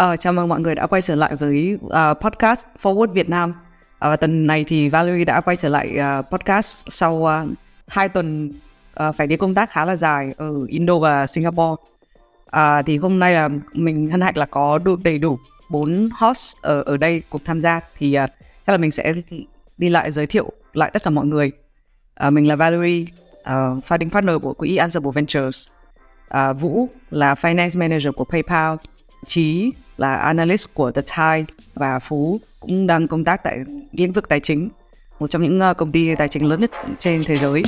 Ờ, chào mừng mọi người đã quay trở lại với uh, podcast Forward Việt Nam. Uh, tuần này thì Valerie đã quay trở lại uh, podcast sau uh, hai tuần uh, phải đi công tác khá là dài ở Indo và Singapore. Uh, thì hôm nay là mình hân hạnh là có đủ, đầy đủ bốn host ở ở đây cùng tham gia. Thì uh, chắc là mình sẽ đi lại giới thiệu lại tất cả mọi người. Uh, mình là Valerie, uh, founding partner của quỹ Answerable Ventures. Uh, Vũ là finance manager của PayPal. Chí là analyst của The Tide và Phú cũng đang công tác tại lĩnh vực tài chính, một trong những uh, công ty tài chính lớn nhất trên thế giới.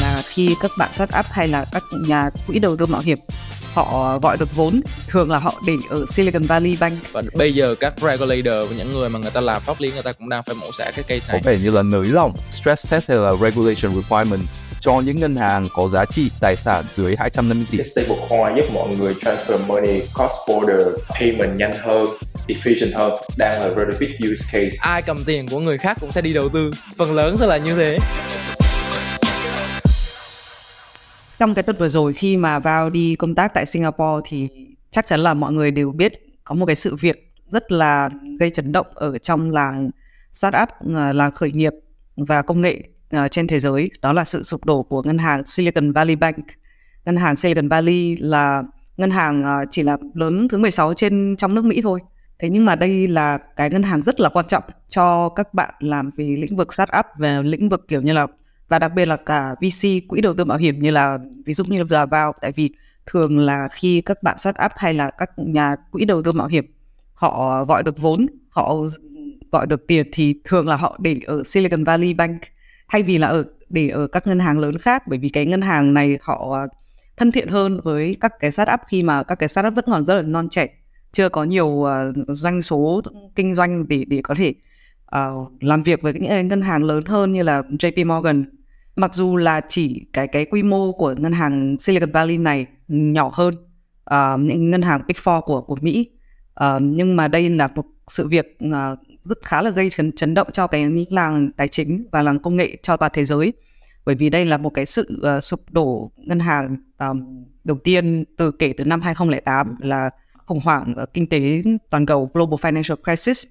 Là khi các bạn start up hay là các nhà quỹ đầu tư mạo hiểm họ gọi được vốn thường là họ để ở Silicon Valley Bank. Và bây giờ các regulator và những người mà người ta làm pháp lý người ta cũng đang phải mổ xẻ cái case này có vẻ như là nới lỏng stress test hay là regulation requirement cho những ngân hàng có giá trị tài sản dưới 250 tỷ. Stablecoin giúp mọi người transfer money cross border payment nhanh hơn efficient hơn đang là very big use case. Ai cầm tiền của người khác cũng sẽ đi đầu tư. Phần lớn sẽ là như thế. Trong cái tuần vừa rồi khi mà vào đi công tác tại Singapore thì chắc chắn là mọi người đều biết có một cái sự việc rất là gây chấn động ở trong làng startup là khởi nghiệp và công nghệ uh, trên thế giới đó là sự sụp đổ của ngân hàng Silicon Valley Bank. Ngân hàng Silicon Valley là ngân hàng uh, chỉ là lớn thứ 16 trên trong nước Mỹ thôi. Thế nhưng mà đây là cái ngân hàng rất là quan trọng cho các bạn làm về lĩnh vực startup về lĩnh vực kiểu như là và đặc biệt là cả VC quỹ đầu tư mạo hiểm như là ví dụ như là vào tại vì thường là khi các bạn startup hay là các nhà quỹ đầu tư mạo hiểm họ gọi được vốn họ gọi được tiền thì thường là họ để ở Silicon Valley Bank thay vì là ở để ở các ngân hàng lớn khác bởi vì cái ngân hàng này họ thân thiện hơn với các cái startup khi mà các cái startup vẫn còn rất là non trẻ chưa có nhiều uh, doanh số kinh doanh để để có thể uh, làm việc với những ngân hàng lớn hơn như là JP Morgan. Mặc dù là chỉ cái cái quy mô của ngân hàng Silicon Valley này nhỏ hơn uh, những ngân hàng Big Four của của Mỹ uh, nhưng mà đây là một sự việc uh, rất khá là gây chấn, chấn động cho cái làng tài chính và làng công nghệ cho toàn thế giới. Bởi vì đây là một cái sự uh, sụp đổ ngân hàng um, đầu tiên từ kể từ năm 2008 là khủng hoảng uh, kinh tế toàn cầu global financial crisis.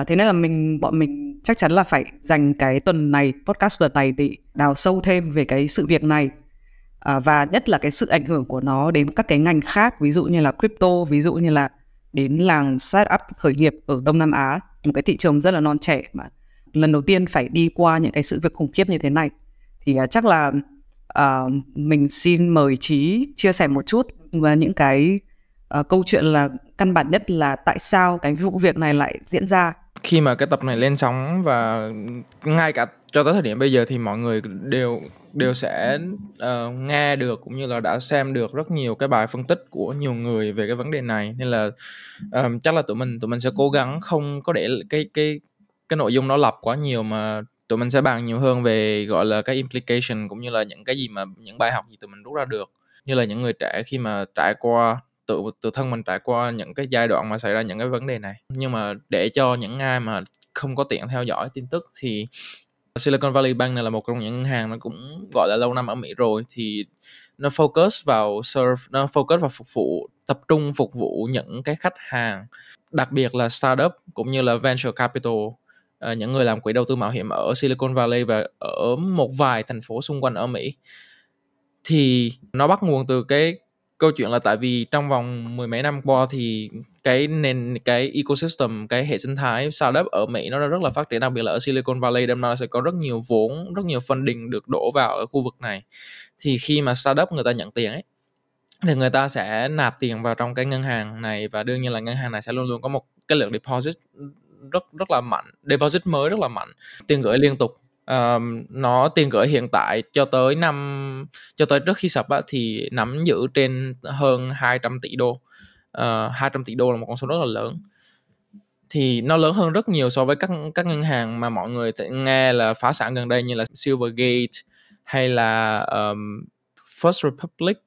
Uh, thế nên là mình bọn mình chắc chắn là phải dành cái tuần này podcast tuần này để đào sâu thêm về cái sự việc này. Uh, và nhất là cái sự ảnh hưởng của nó đến các cái ngành khác ví dụ như là crypto ví dụ như là đến làng startup khởi nghiệp ở Đông Nam Á một cái thị trường rất là non trẻ mà lần đầu tiên phải đi qua những cái sự việc khủng khiếp như thế này. Thì uh, chắc là uh, mình xin mời trí chia sẻ một chút và những cái uh, câu chuyện là căn bản nhất là tại sao cái vụ việc này lại diễn ra. Khi mà cái tập này lên sóng và ngay cả cho tới thời điểm bây giờ thì mọi người đều đều sẽ uh, nghe được cũng như là đã xem được rất nhiều cái bài phân tích của nhiều người về cái vấn đề này. Nên là um, chắc là tụi mình tụi mình sẽ cố gắng không có để cái cái cái nội dung nó lặp quá nhiều mà tụi mình sẽ bàn nhiều hơn về gọi là cái implication cũng như là những cái gì mà những bài học gì tụi mình rút ra được. Như là những người trẻ khi mà trải qua tự tự thân mình trải qua những cái giai đoạn mà xảy ra những cái vấn đề này. Nhưng mà để cho những ai mà không có tiện theo dõi tin tức thì Silicon Valley Bank này là một trong những ngân hàng nó cũng, gọi là, lâu năm ở Mỹ rồi, thì nó focus vào serve, nó focus vào phục vụ, tập trung phục vụ những cái khách hàng, đặc biệt là startup cũng như là venture capital ờ, những người làm quỹ đầu tư mạo hiểm ở Silicon Valley và ở một vài thành phố xung quanh ở Mỹ. Thì nó bắt nguồn từ cái câu chuyện là tại vì trong vòng mười mấy năm qua thì cái nền, cái ecosystem, cái hệ sinh thái startup ở Mỹ nó rất là phát triển, đặc biệt là ở Silicon Valley, đâm ra sẽ có rất nhiều vốn, rất nhiều funding được đổ vào ở khu vực này. Thì khi mà startup người ta nhận tiền ấy, thì người ta sẽ nạp tiền vào trong cái ngân hàng này và đương nhiên là ngân hàng này sẽ luôn luôn có một cái lượng deposit rất rất là mạnh, deposit mới rất là mạnh, tiền gửi liên tục um, nó tiền gửi hiện tại cho tới năm cho tới trước khi sập á, thì nắm giữ trên hơn 200 tỷ đô. Ờ, uh, 200 tỷ đô là một con số rất là lớn. Thì nó lớn hơn rất nhiều so với các các ngân hàng mà mọi người nghe là phá sản gần đây như là Silvergate hay là um, First Republic.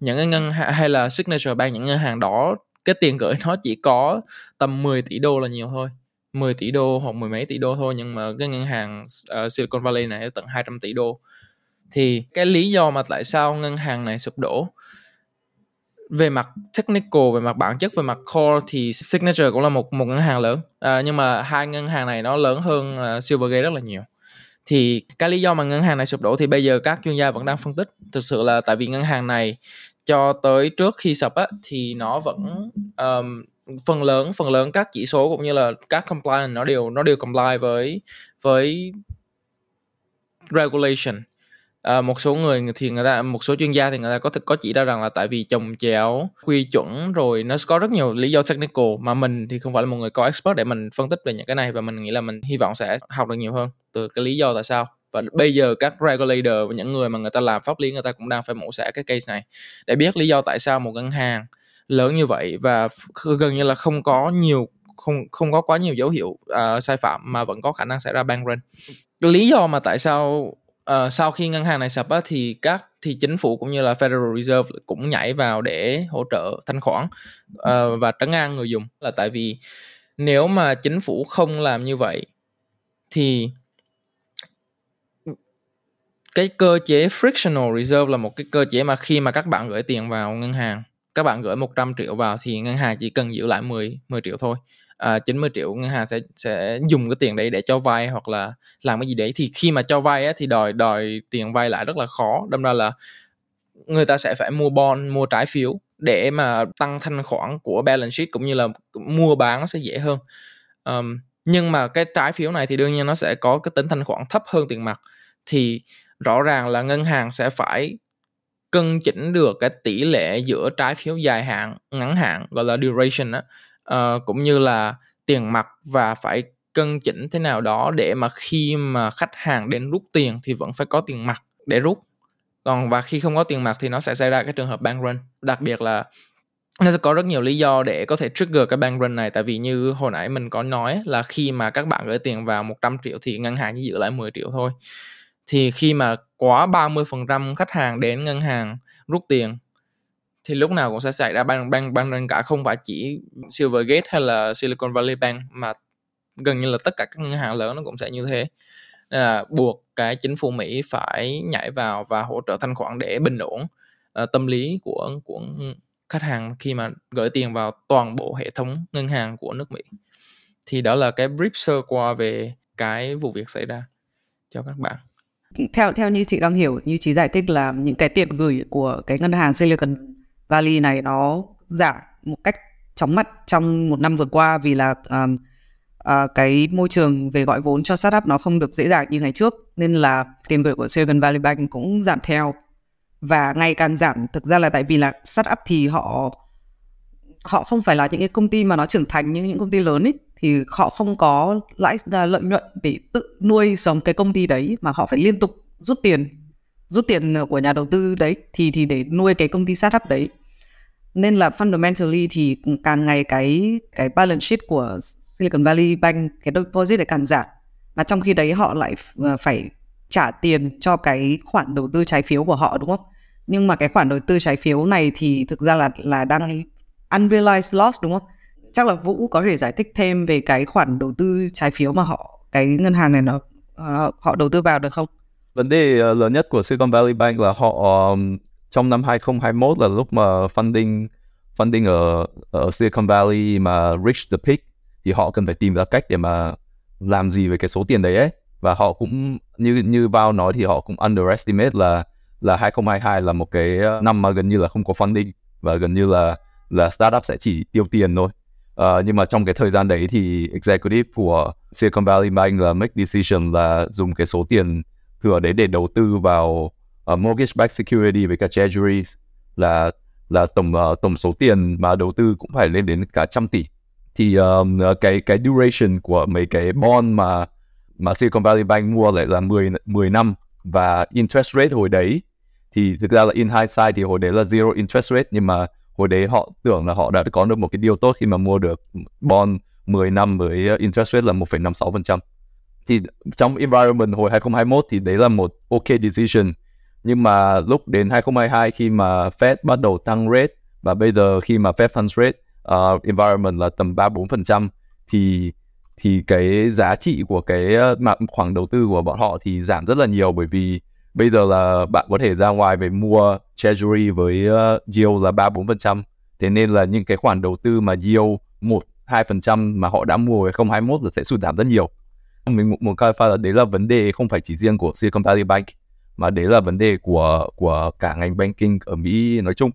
Những ngân hàng hay là Signature Bank những ngân hàng đó cái tiền gửi nó chỉ có tầm 10 tỷ đô là nhiều thôi. 10 tỷ đô hoặc mười mấy tỷ đô thôi nhưng mà cái ngân hàng uh, Silicon Valley này tận 200 tỷ đô. Thì cái lý do mà tại sao ngân hàng này sụp đổ về mặt technical về mặt bản chất về mặt core thì signature cũng là một một ngân hàng lớn. À, nhưng mà hai ngân hàng này nó lớn hơn ờ, uh, silvergate rất là nhiều. Thì cái lý do mà ngân hàng này sụp đổ thì bây giờ các chuyên gia vẫn đang phân tích. Thực sự là tại vì ngân hàng này cho tới trước khi sập á thì nó vẫn um, phần lớn phần lớn các chỉ số cũng như là các compliance nó đều nó đều comply với với regulation. À, một số người thì người ta một số chuyên gia thì người ta có thể có chỉ ra rằng là tại vì chồng chéo quy chuẩn rồi nó có rất nhiều lý do technical mà mình thì không phải là một người có expert để mình phân tích về những cái này và mình nghĩ là mình hy vọng sẽ học được nhiều hơn từ cái lý do tại sao. Và bây giờ các regulator và những người mà người ta làm pháp lý người ta cũng đang phải mổ xẻ cái case này để biết lý do tại sao một ngân hàng lớn như vậy và gần như là không có nhiều không không có quá nhiều dấu hiệu uh, sai phạm mà vẫn có khả năng xảy ra bank run lý do mà tại sao uh, sau khi ngân hàng này sập á, thì các thì chính phủ cũng như là Federal Reserve cũng nhảy vào để hỗ trợ thanh khoản uh, và trấn an người dùng là tại vì nếu mà chính phủ không làm như vậy thì cái cơ chế frictional reserve là một cái cơ chế mà khi mà các bạn gửi tiền vào ngân hàng các bạn gửi 100 triệu vào thì ngân hàng chỉ cần giữ lại 10 10 triệu thôi. À, 90 triệu ngân hàng sẽ sẽ dùng cái tiền đấy để cho vay hoặc là làm cái gì đấy. Thì khi mà cho vay á, thì đòi đòi tiền vay lại rất là khó. Đâm ra là người ta sẽ phải mua bond mua trái phiếu để mà tăng thanh khoản của balance sheet cũng như là mua bán nó sẽ dễ hơn. Um, nhưng mà cái trái phiếu này thì đương nhiên nó sẽ có cái tính thanh khoản thấp hơn tiền mặt. Thì rõ ràng là ngân hàng sẽ phải cân chỉnh được cái tỷ lệ giữa trái phiếu dài hạn ngắn hạn gọi là duration á. Uh, cũng như là tiền mặt và phải cân chỉnh thế nào đó để mà khi mà khách hàng đến rút tiền thì vẫn phải có tiền mặt để rút. Còn và khi không có tiền mặt thì nó sẽ xảy ra cái trường hợp bank run. Đặc biệt là nó sẽ có rất nhiều lý do để có thể trigger cái bank run này. Tại vì như hồi nãy mình có nói là khi mà các bạn gửi tiền vào 100 triệu thì ngân hàng chỉ giữ lại 10 triệu thôi thì khi mà quá 30% khách hàng đến ngân hàng rút tiền thì lúc nào cũng sẽ xảy ra ban ban ban run cả không phải chỉ Silvergate hay là Silicon Valley Bank mà gần như là tất cả các ngân hàng lớn nó cũng sẽ như thế. À, buộc cái chính phủ Mỹ phải nhảy vào và hỗ trợ thanh khoản để bình ổn à, tâm lý của của khách hàng khi mà gửi tiền vào toàn bộ hệ thống ngân hàng của nước Mỹ. Thì đó là cái brief sơ qua về cái vụ việc xảy ra. Cho các bạn theo theo như chị đang hiểu như chị giải thích là những cái tiền gửi của cái ngân hàng Silicon Valley này nó giảm một cách chóng mặt trong một năm vừa qua vì là um, uh, cái môi trường về gọi vốn cho startup nó không được dễ dàng như ngày trước nên là tiền gửi của Silicon Valley Bank cũng giảm theo. Và ngày càng giảm thực ra là tại vì là startup thì họ họ không phải là những cái công ty mà nó trưởng thành như những công ty lớn ấy thì họ không có lãi à, lợi nhuận để tự nuôi sống cái công ty đấy, mà họ phải liên tục rút tiền rút tiền của nhà đầu tư đấy, thì thì để nuôi cái công ty startup đấy. Nên là fundamentally thì càng ngày cái cái balance sheet của Silicon Valley Bank, cái deposit lại càng giảm. Mà trong khi đấy họ lại à, phải trả tiền cho cái khoản đầu tư trái phiếu của họ, đúng không? Nhưng mà cái khoản đầu tư trái phiếu này thì thực ra là là đang unrealized loss, đúng không? Chắc là Vũ có thể giải thích thêm về cái khoản đầu tư trái phiếu mà họ cái ngân hàng này nó uh, họ đầu tư vào được không? Vấn đề uh, lớn nhất của Silicon Valley Bank là họ um, trong năm 2021 là lúc mà funding funding ở ở Silicon Valley mà reach the peak thì họ cần phải tìm ra cách để mà làm gì về cái số tiền đấy ấy và họ cũng như như bao nói thì họ cũng underestimate là là 2022 là một cái ờ, năm mà gần như là không có funding và gần như là là startup sẽ chỉ tiêu tiền thôi Uh, nhưng mà trong cái thời gian đấy thì executive của Silicon Valley Bank là make decision là dùng cái số tiền thừa đấy để đầu tư vào ờ, uh, mortgage backed security với cả treasuries là là tổng uh, tổng số tiền mà đầu tư cũng phải lên đến cả trăm tỷ. Thì um, cái cái duration của mấy cái bond mà mà Silicon Valley Bank mua lại là 10 10 năm và interest rate hồi đấy. Thì thực ra là in hindsight thì hồi đấy là zero interest rate nhưng mà hồi đấy họ tưởng là họ đã có được một cái điều tốt khi mà mua được bond 10 năm với ờ, interest rate là 1,56%. Thì trong environment hồi 2021 thì đấy là một ok decision. Nhưng mà lúc đến 2022 khi mà Fed bắt đầu tăng rate và bây giờ khi mà Fed funds rate uh, environment là tầm 3-4% thì thì cái giá trị của cái uh, đầu tư của bọn họ thì giảm rất là nhiều bởi vì bây giờ là bạn có thể ra ngoài về mua treasury với uh, yield là ba bốn phần trăm. Thế nên là những cái khoản đầu tư mà yield một hai phần trăm mà họ đã mua 2021 là sẽ sụt giảm rất nhiều. Mình muốn clarify là đấy là vấn đề không phải chỉ riêng của Silicon Valley Bank mà đấy là vấn đề của của cả ngành banking ở Mỹ nói chung.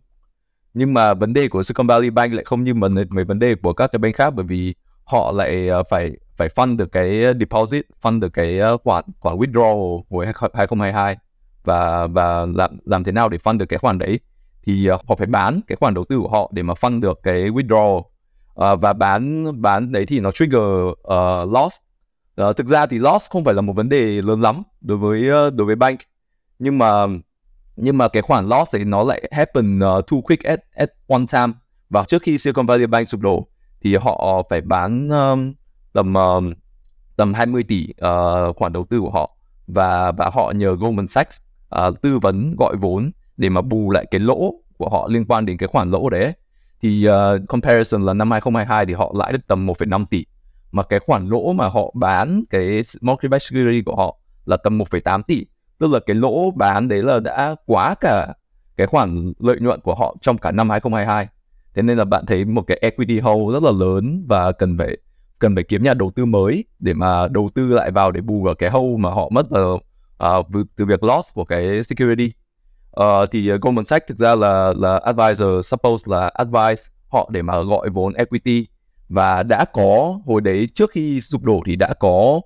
Nhưng mà vấn đề của Silicon Valley Bank lại không như mấy, mấy vấn đề của các cái bank khác bởi vì họ lại ờ, phải phải fund được cái deposit, fund được cái ờ, khoản khoản withdrawal hồi 2022 và và làm làm thế nào để fund được cái khoản đấy? Thì uh, họ phải bán cái khoản đầu tư của họ để mà fund được cái withdrawal. Uh, và bán bán đấy thì nó trigger uh, loss. Uh, thực ra thì loss không phải là một vấn đề lớn lắm đối với uh, đối với bank. Nhưng mà nhưng mà cái khoản loss thì nó lại happen uh, too quick at at one time. Và trước khi Silicon Valley Bank sụp đổ thì họ phải bán um, tầm um, tầm 20 tỷ uh, khoản đầu tư của họ. Và và họ nhờ Goldman Sachs uh, tư vấn gọi vốn để mà bù lại cái lỗ của họ liên quan đến cái khoản lỗ đấy. Thì uh, comparison là năm 2022 thì họ lãi được tầm 1,5 tỷ. Mà cái khoản lỗ mà họ bán cái mortgage security của họ là tầm 1,8 tỷ. Tức là cái lỗ bán đấy là đã quá cả cái khoản lợi nhuận của họ trong cả năm 2022 thế nên là bạn thấy một cái equity hole rất là lớn và cần phải cần phải kiếm nhà đầu tư mới để mà đầu tư lại vào để bù vào cái hole mà họ mất vào uh, từ việc loss của cái security. Uh, thì ờ, Goldman Sachs thực ra là là advisor suppose là advice họ để mà gọi vốn equity. Và đã có hồi đấy trước khi sụp đổ thì đã có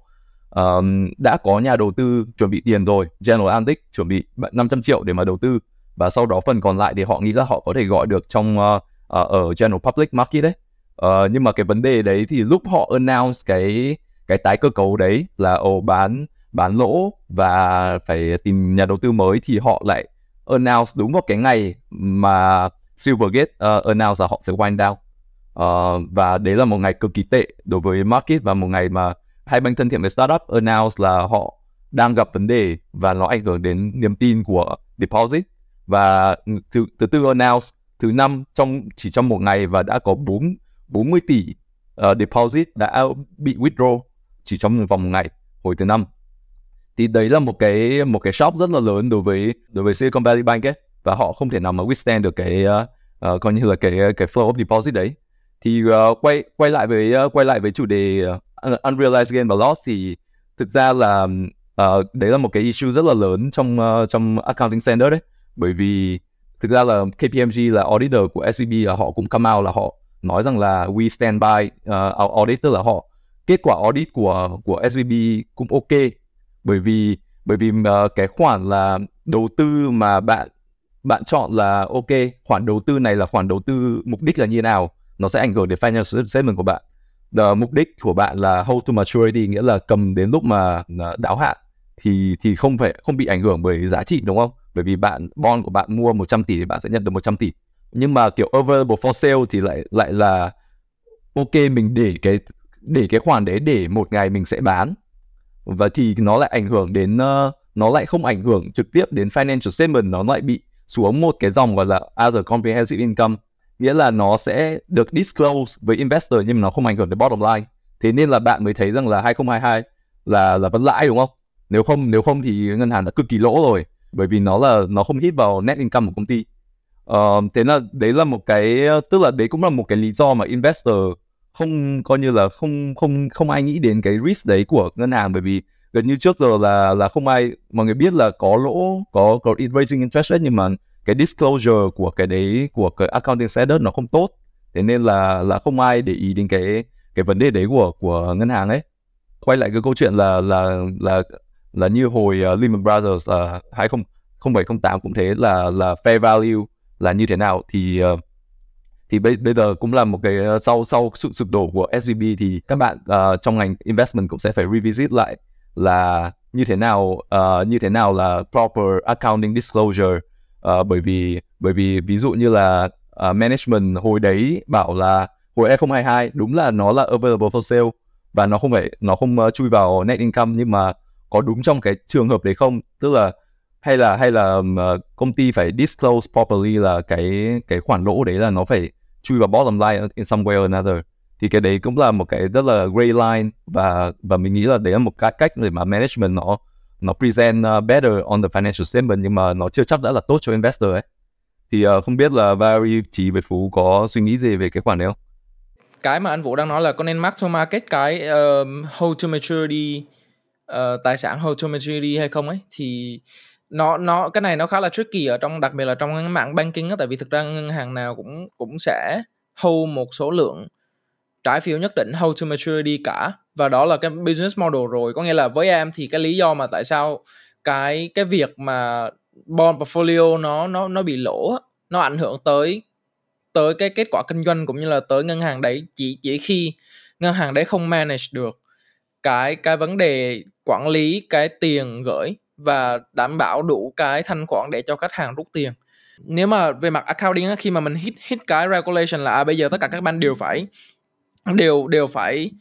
um, đã có nhà đầu tư chuẩn bị tiền rồi. General Atlantic chuẩn bị 500 triệu để mà đầu tư. Và sau đó phần còn lại thì họ nghĩ là họ có thể gọi được trong uh, uh, ở General Public Market đấy. Uh, nhưng mà cái vấn đề đấy thì lúc họ announce cái cái tái cơ cấu đấy là ồ bán bán lỗ và phải tìm nhà đầu tư mới thì họ lại announce đúng vào cái ngày mà Silvergate uh, ờ, announce là họ sẽ wind down. Uh, và đấy là một ngày cực kỳ tệ đối với market và một ngày mà hai bên thân thiện với startup announce là họ đang gặp vấn đề và nó ảnh hưởng đến niềm tin của deposit. Và thứ, thứ tư announce thứ năm trong chỉ trong một ngày và đã có 4 40 tỷ uh, deposit đã bị withdraw chỉ trong vòng một ngày hồi thứ năm thì đấy là một cái một cái shop rất là lớn đối với đối với Silicon Valley Bank ấy. Và họ không thể nào mà withstand được cái uh, uh, coi như là cái cái flow of deposit đấy. Thì uh, quay quay lại với uh, quay lại với chủ đề uh, unrealized gain và loss thì thực ra là uh, đấy là một cái issue rất là lớn trong uh, trong accounting standard đấy bởi vì thực ra là KPMG là auditor của SVB là họ cũng come out là họ nói rằng là we stand by uh, our audit tức là họ kết quả audit của của SVB cũng ok bởi vì bởi vì uh, cái khoản là đầu tư mà bạn bạn chọn là ok khoản đầu tư này là khoản đầu tư mục đích là như nào nó sẽ ảnh hưởng đến financial statement của bạn the mục đích của bạn là hold to maturity nghĩa là cầm đến lúc mà ờ, đáo hạn thì thì không phải không bị ảnh hưởng bởi giá trị đúng không? Bởi vì bạn bond của bạn mua 100 tỷ thì bạn sẽ nhận được 100 tỷ. Nhưng mà kiểu available for sale thì lại lại là ok mình để cái để cái khoản đấy để một ngày mình sẽ bán và thì nó lại ảnh hưởng đến uh, nó lại không ảnh hưởng trực tiếp đến financial statement nó lại bị xuống một cái dòng gọi là other comprehensive income. Nghĩa là nó sẽ được disclose với investor nhưng mà nó không ảnh hưởng đến bottom line. Thế nên là bạn mới thấy rằng là 2022 là là vẫn lãi đúng không? Nếu không nếu không thì ngân hàng đã cực kỳ lỗ rồi bởi vì nó là nó không hit vào net income của công ty. Uh, thế là đấy là một cái tức là đấy cũng là một cái lý do mà investor không coi như là không không không ai nghĩ đến cái risk đấy của ngân hàng bởi vì gần như trước giờ là là không ai mọi người biết là có lỗ có có raising interest rate nhưng mà cái disclosure của cái đấy của cái accounting standard nó không tốt. Thế nên là là không ai để ý đến cái cái vấn đề đấy của của ngân hàng ấy. Quay lại cái câu chuyện là là là là như hồi uh, Lehman Brothers uh, 200708 cũng thế là là fair value là như thế nào thì uh, thì bây bây giờ cũng là một cái ờ, sau sau sự sụp đổ của SVB thì các bạn uh, trong ngành investment cũng sẽ phải revisit lại là như thế nào uh, như thế nào là proper accounting disclosure. Uh, bởi vì bởi vì ví dụ như là uh, management hồi đấy bảo là hồi 2022 đúng là nó là available for sale và nó không phải nó không uh, chui vào net income nhưng mà có đúng trong cái trường hợp đấy không? Tức là hay là hay là uh, công ty phải disclose properly là cái cái khoản lỗ đấy là nó phải chui vào bottom line in some way or another thì cái đấy cũng là một cái rất là gray line và và mình nghĩ là đấy là một cái cách để mà management nó nó present uh, better on the financial statement nhưng mà nó chưa chắc đã là tốt cho investor ấy thì uh, không biết là vary chỉ về Phú có suy nghĩ gì về cái khoản này không? Cái mà anh Vũ đang nói là có nên mark to market cái uh, hold to maturity uh, tài sản hold to maturity hay không ấy thì nó nó, cái này nó khá là tricky ở trong, đặc biệt là trong mạng banking á, tại vì thực ra ngân hàng nào cũng cũng sẽ hold một số lượng trái phiếu nhất định, hold to maturity cả. Và đó là cái business model rồi. Có nghĩa là với em thì cái lý do mà tại sao cái cái việc mà bond portfolio nó nó nó bị lỗ nó ảnh hưởng tới tới cái kết quả kinh doanh cũng như là tới ngân hàng đấy. Chỉ chỉ khi ngân hàng đấy không manage được cái cái vấn đề quản lý cái tiền gửi và đảm bảo đủ cái thanh khoản để cho khách hàng rút tiền. Nếu mà về mặt accounting khi mà mình hit hit cái regulation là à, bây giờ tất cả các ban đều phải đều đều phải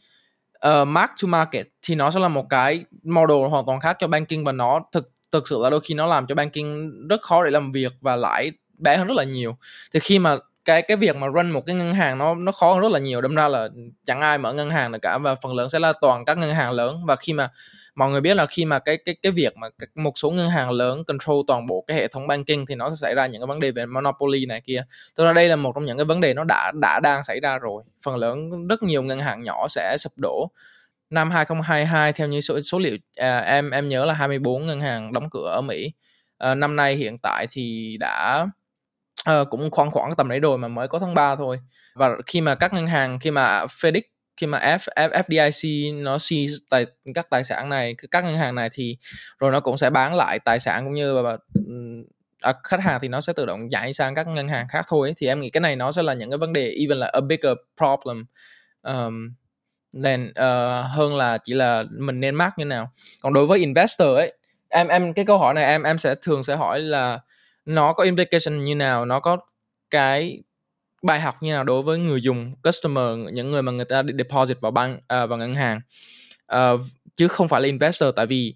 uh, mark to market thì nó sẽ là một cái model hoàn toàn khác cho banking và nó thực thực sự là đôi khi nó làm cho banking rất khó để làm việc và lãi bé hơn rất là nhiều. Thì khi mà cái cái việc mà run một cái ngân hàng nó nó khó hơn rất là nhiều đâm ra là chẳng ai mở ngân hàng được cả và phần lớn sẽ là toàn các ngân hàng lớn. Và khi mà mọi người biết là khi mà cái cái cái việc mà một số ngân hàng lớn control toàn bộ cái hệ thống banking thì nó sẽ xảy ra những cái vấn đề về monopoly này kia. Tức là đây là một trong những cái vấn đề nó đã đã đang xảy ra rồi. Phần lớn rất nhiều ngân hàng nhỏ sẽ sụp đổ. Năm 2022 theo như số số liệu à, em em nhớ là 24 ngân hàng đóng cửa ở Mỹ. À, năm nay hiện tại thì đã à, cũng khoảng khoảng tầm đấy rồi mà mới có tháng 3 thôi. Và khi mà các ngân hàng khi mà FedEx khi mà F, F, FDIC nó si tài các tài sản này các ngân hàng này thì rồi nó cũng sẽ bán lại tài sản cũng như là à, khách hàng thì nó sẽ tự động giải sang các ngân hàng khác thôi thì em nghĩ cái này nó sẽ là những cái vấn đề even là a bigger problem um, then uh, ờ, hơn là chỉ là mình nên mắc như nào. Còn đối với investor ấy em em cái câu hỏi này em em sẽ thường sẽ hỏi là nó có implication như nào nó có cái bài học như nào đối với người dùng customer những người mà người ta deposit vào bank uh, à, vào ngân hàng. Uh, chứ không phải là investor tại vì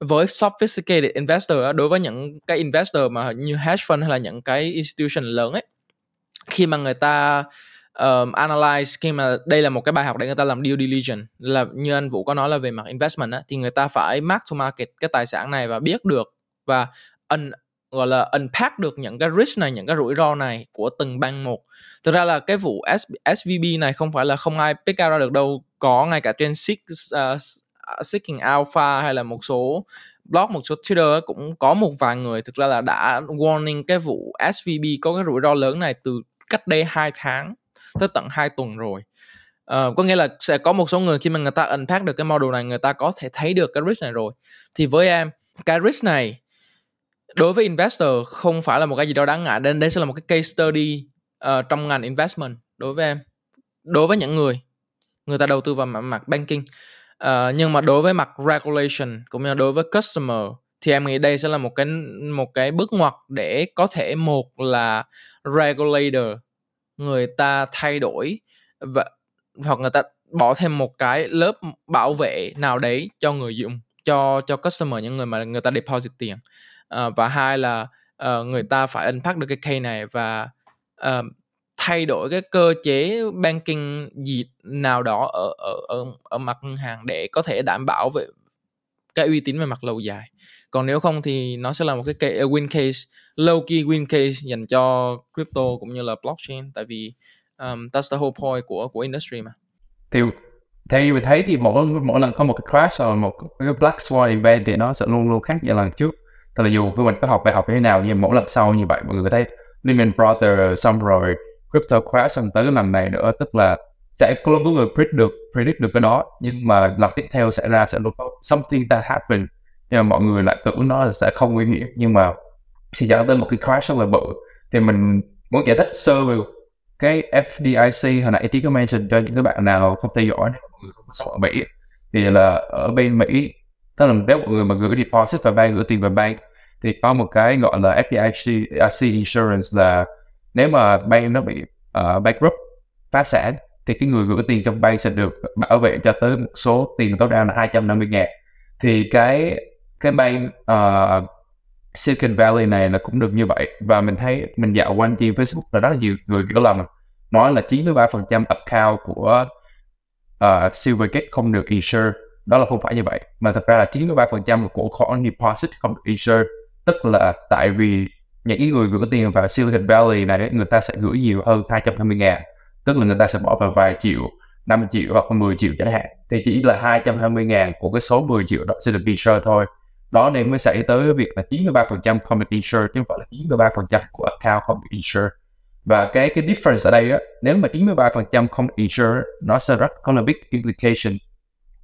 với sophisticated investor đối với những cái investor mà như hedge fund hay là những cái institution lớn ấy khi mà người ta um, analyze khi mà đây là một cái bài học để người ta làm due diligence là như anh Vũ có nói là về mặt investment á, thì người ta phải mark to market cái tài sản này và biết được và un, gọi là unpack được những cái risk này những cái rủi ro này của từng bang một. Thực ra là cái vụ SVB này không phải là không ai pick out ra được đâu. Có ngay cả trên Six uh, Seeking Alpha hay là một số blog một số Twitter cũng có một vài người thực ra là đã warning cái vụ SVB có cái rủi ro lớn này từ cách đây 2 tháng tới tận 2 tuần rồi. Uh, có nghĩa là sẽ có một số người khi mà người ta unpack được cái model này người ta có thể thấy được cái risk này rồi. Thì với em cái risk này đối với investor không phải là một cái gì đó đáng ngại nên đây sẽ là một cái case study uh, trong ngành investment đối với em đối với những người người ta đầu tư vào mặt banking. Uh, nhưng mà đối với mặt regulation cũng như đối với customer thì em nghĩ đây sẽ là một cái một cái bước ngoặt để có thể một là regulator người ta thay đổi và hoặc người ta bỏ thêm một cái lớp bảo vệ nào đấy cho người dùng cho cho customer những người mà người ta deposit tiền uh, và hai là uh, người ta phải unpack được cái case này và uh, thay đổi cái cơ chế banking gì nào đó ở ở ở ở mặt ngân hàng để có thể đảm bảo về cái uy tín về mặt lâu dài. Còn nếu không thì nó sẽ là một cái case, win case low key win case dành cho crypto cũng như là blockchain tại vì um, that's the whole point của của industry mà. Thì theo như mình thấy thì mỗi mỗi lần có một cái crash hoặc một cái black swan event thì nó sẽ luôn luôn khác như lần trước. Thật là dù với mình có học, bài học như thế nào, nhưng mỗi lần sau như vậy, mọi người thấy Lehman Brothers xong rồi, crypto crash xong tới lần này nữa, tức là sẽ có lúc người predict được predict được cái đó, nhưng mà lần tiếp theo sẽ ra, sẽ luôn có something that happen nhưng mà mọi người lại tưởng nó là sẽ không nguy hiểm, nhưng mà khi dẫn tới một cái crash rất là bự, thì mình muốn giải thích sơ về cái FDIC hồi nãy tí có mention cho những các bạn nào không theo dõi, mọi người không có sống ở Mỹ. Thì là ở bên Mỹ tức là nếu mọi người mà gửi deposit vào bank gửi tiền vào bank thì có một cái gọi là FDIC insurance là nếu mà bank nó bị uh, bankrupt phá sản thì cái người gửi tiền trong bank sẽ được bảo vệ cho tới một số tiền tối đa là 250 ngàn. Thì cái cái bank uh, Silicon Valley này là cũng được như vậy. Và mình thấy mình dạo quanh trên Facebook là rất là nhiều người kiểu lầm nói là 93% account của uh, Silvergate không được insure đó là không phải như vậy. Mà thật ra là 93% của khoản deposit, không được insure. Tức là tại vì những người gửi tiền vào Silicon Valley này người ta sẽ gửi nhiều hơn 220 ngàn. Tức là người ta sẽ bỏ vào vài triệu 5 triệu hoặc 10 triệu chẳng hạn. Thì chỉ là 220 ngàn của cái số 10 triệu đó sẽ được insure thôi. Đó nên mới xảy tới việc là 93% không được insure, chứ không phải là 93% của account không được insure. Và cái cái difference ở đây á, nếu mà 93% không được insure nó sẽ rất, có là big implication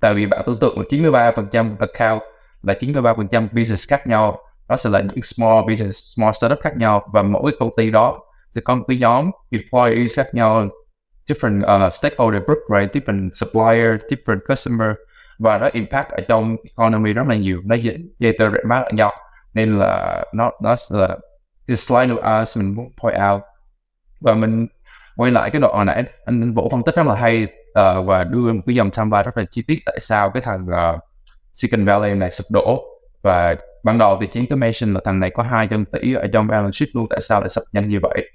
tại vì bạn tưởng tượng là 93% account là 93% business khác nhau. Nó sẽ là những small business small startup khác nhau và mỗi công ty đó sẽ có một cái nhóm employees khác nhau. Different uh, stakeholder group right? Different supplier different customer. Và nó impact ở trong economy rất là nhiều. Nó dây, dây tơ rễ mát ở nhau. Nên là nó nó là the slide of us mình muốn point out. Và mình quay lại cái đoạn hồi nãy anh Vũ phân tích rất là hay uh, và đưa một cái dòng timeline rất là chi tiết. Tại sao cái thằng uh, Silicon Valley này sụp đổ? Và ban đầu thì chính cái mention là thằng này có 200 tỷ ở trong balance sheet luôn tại sao lại sập nhanh như vậy?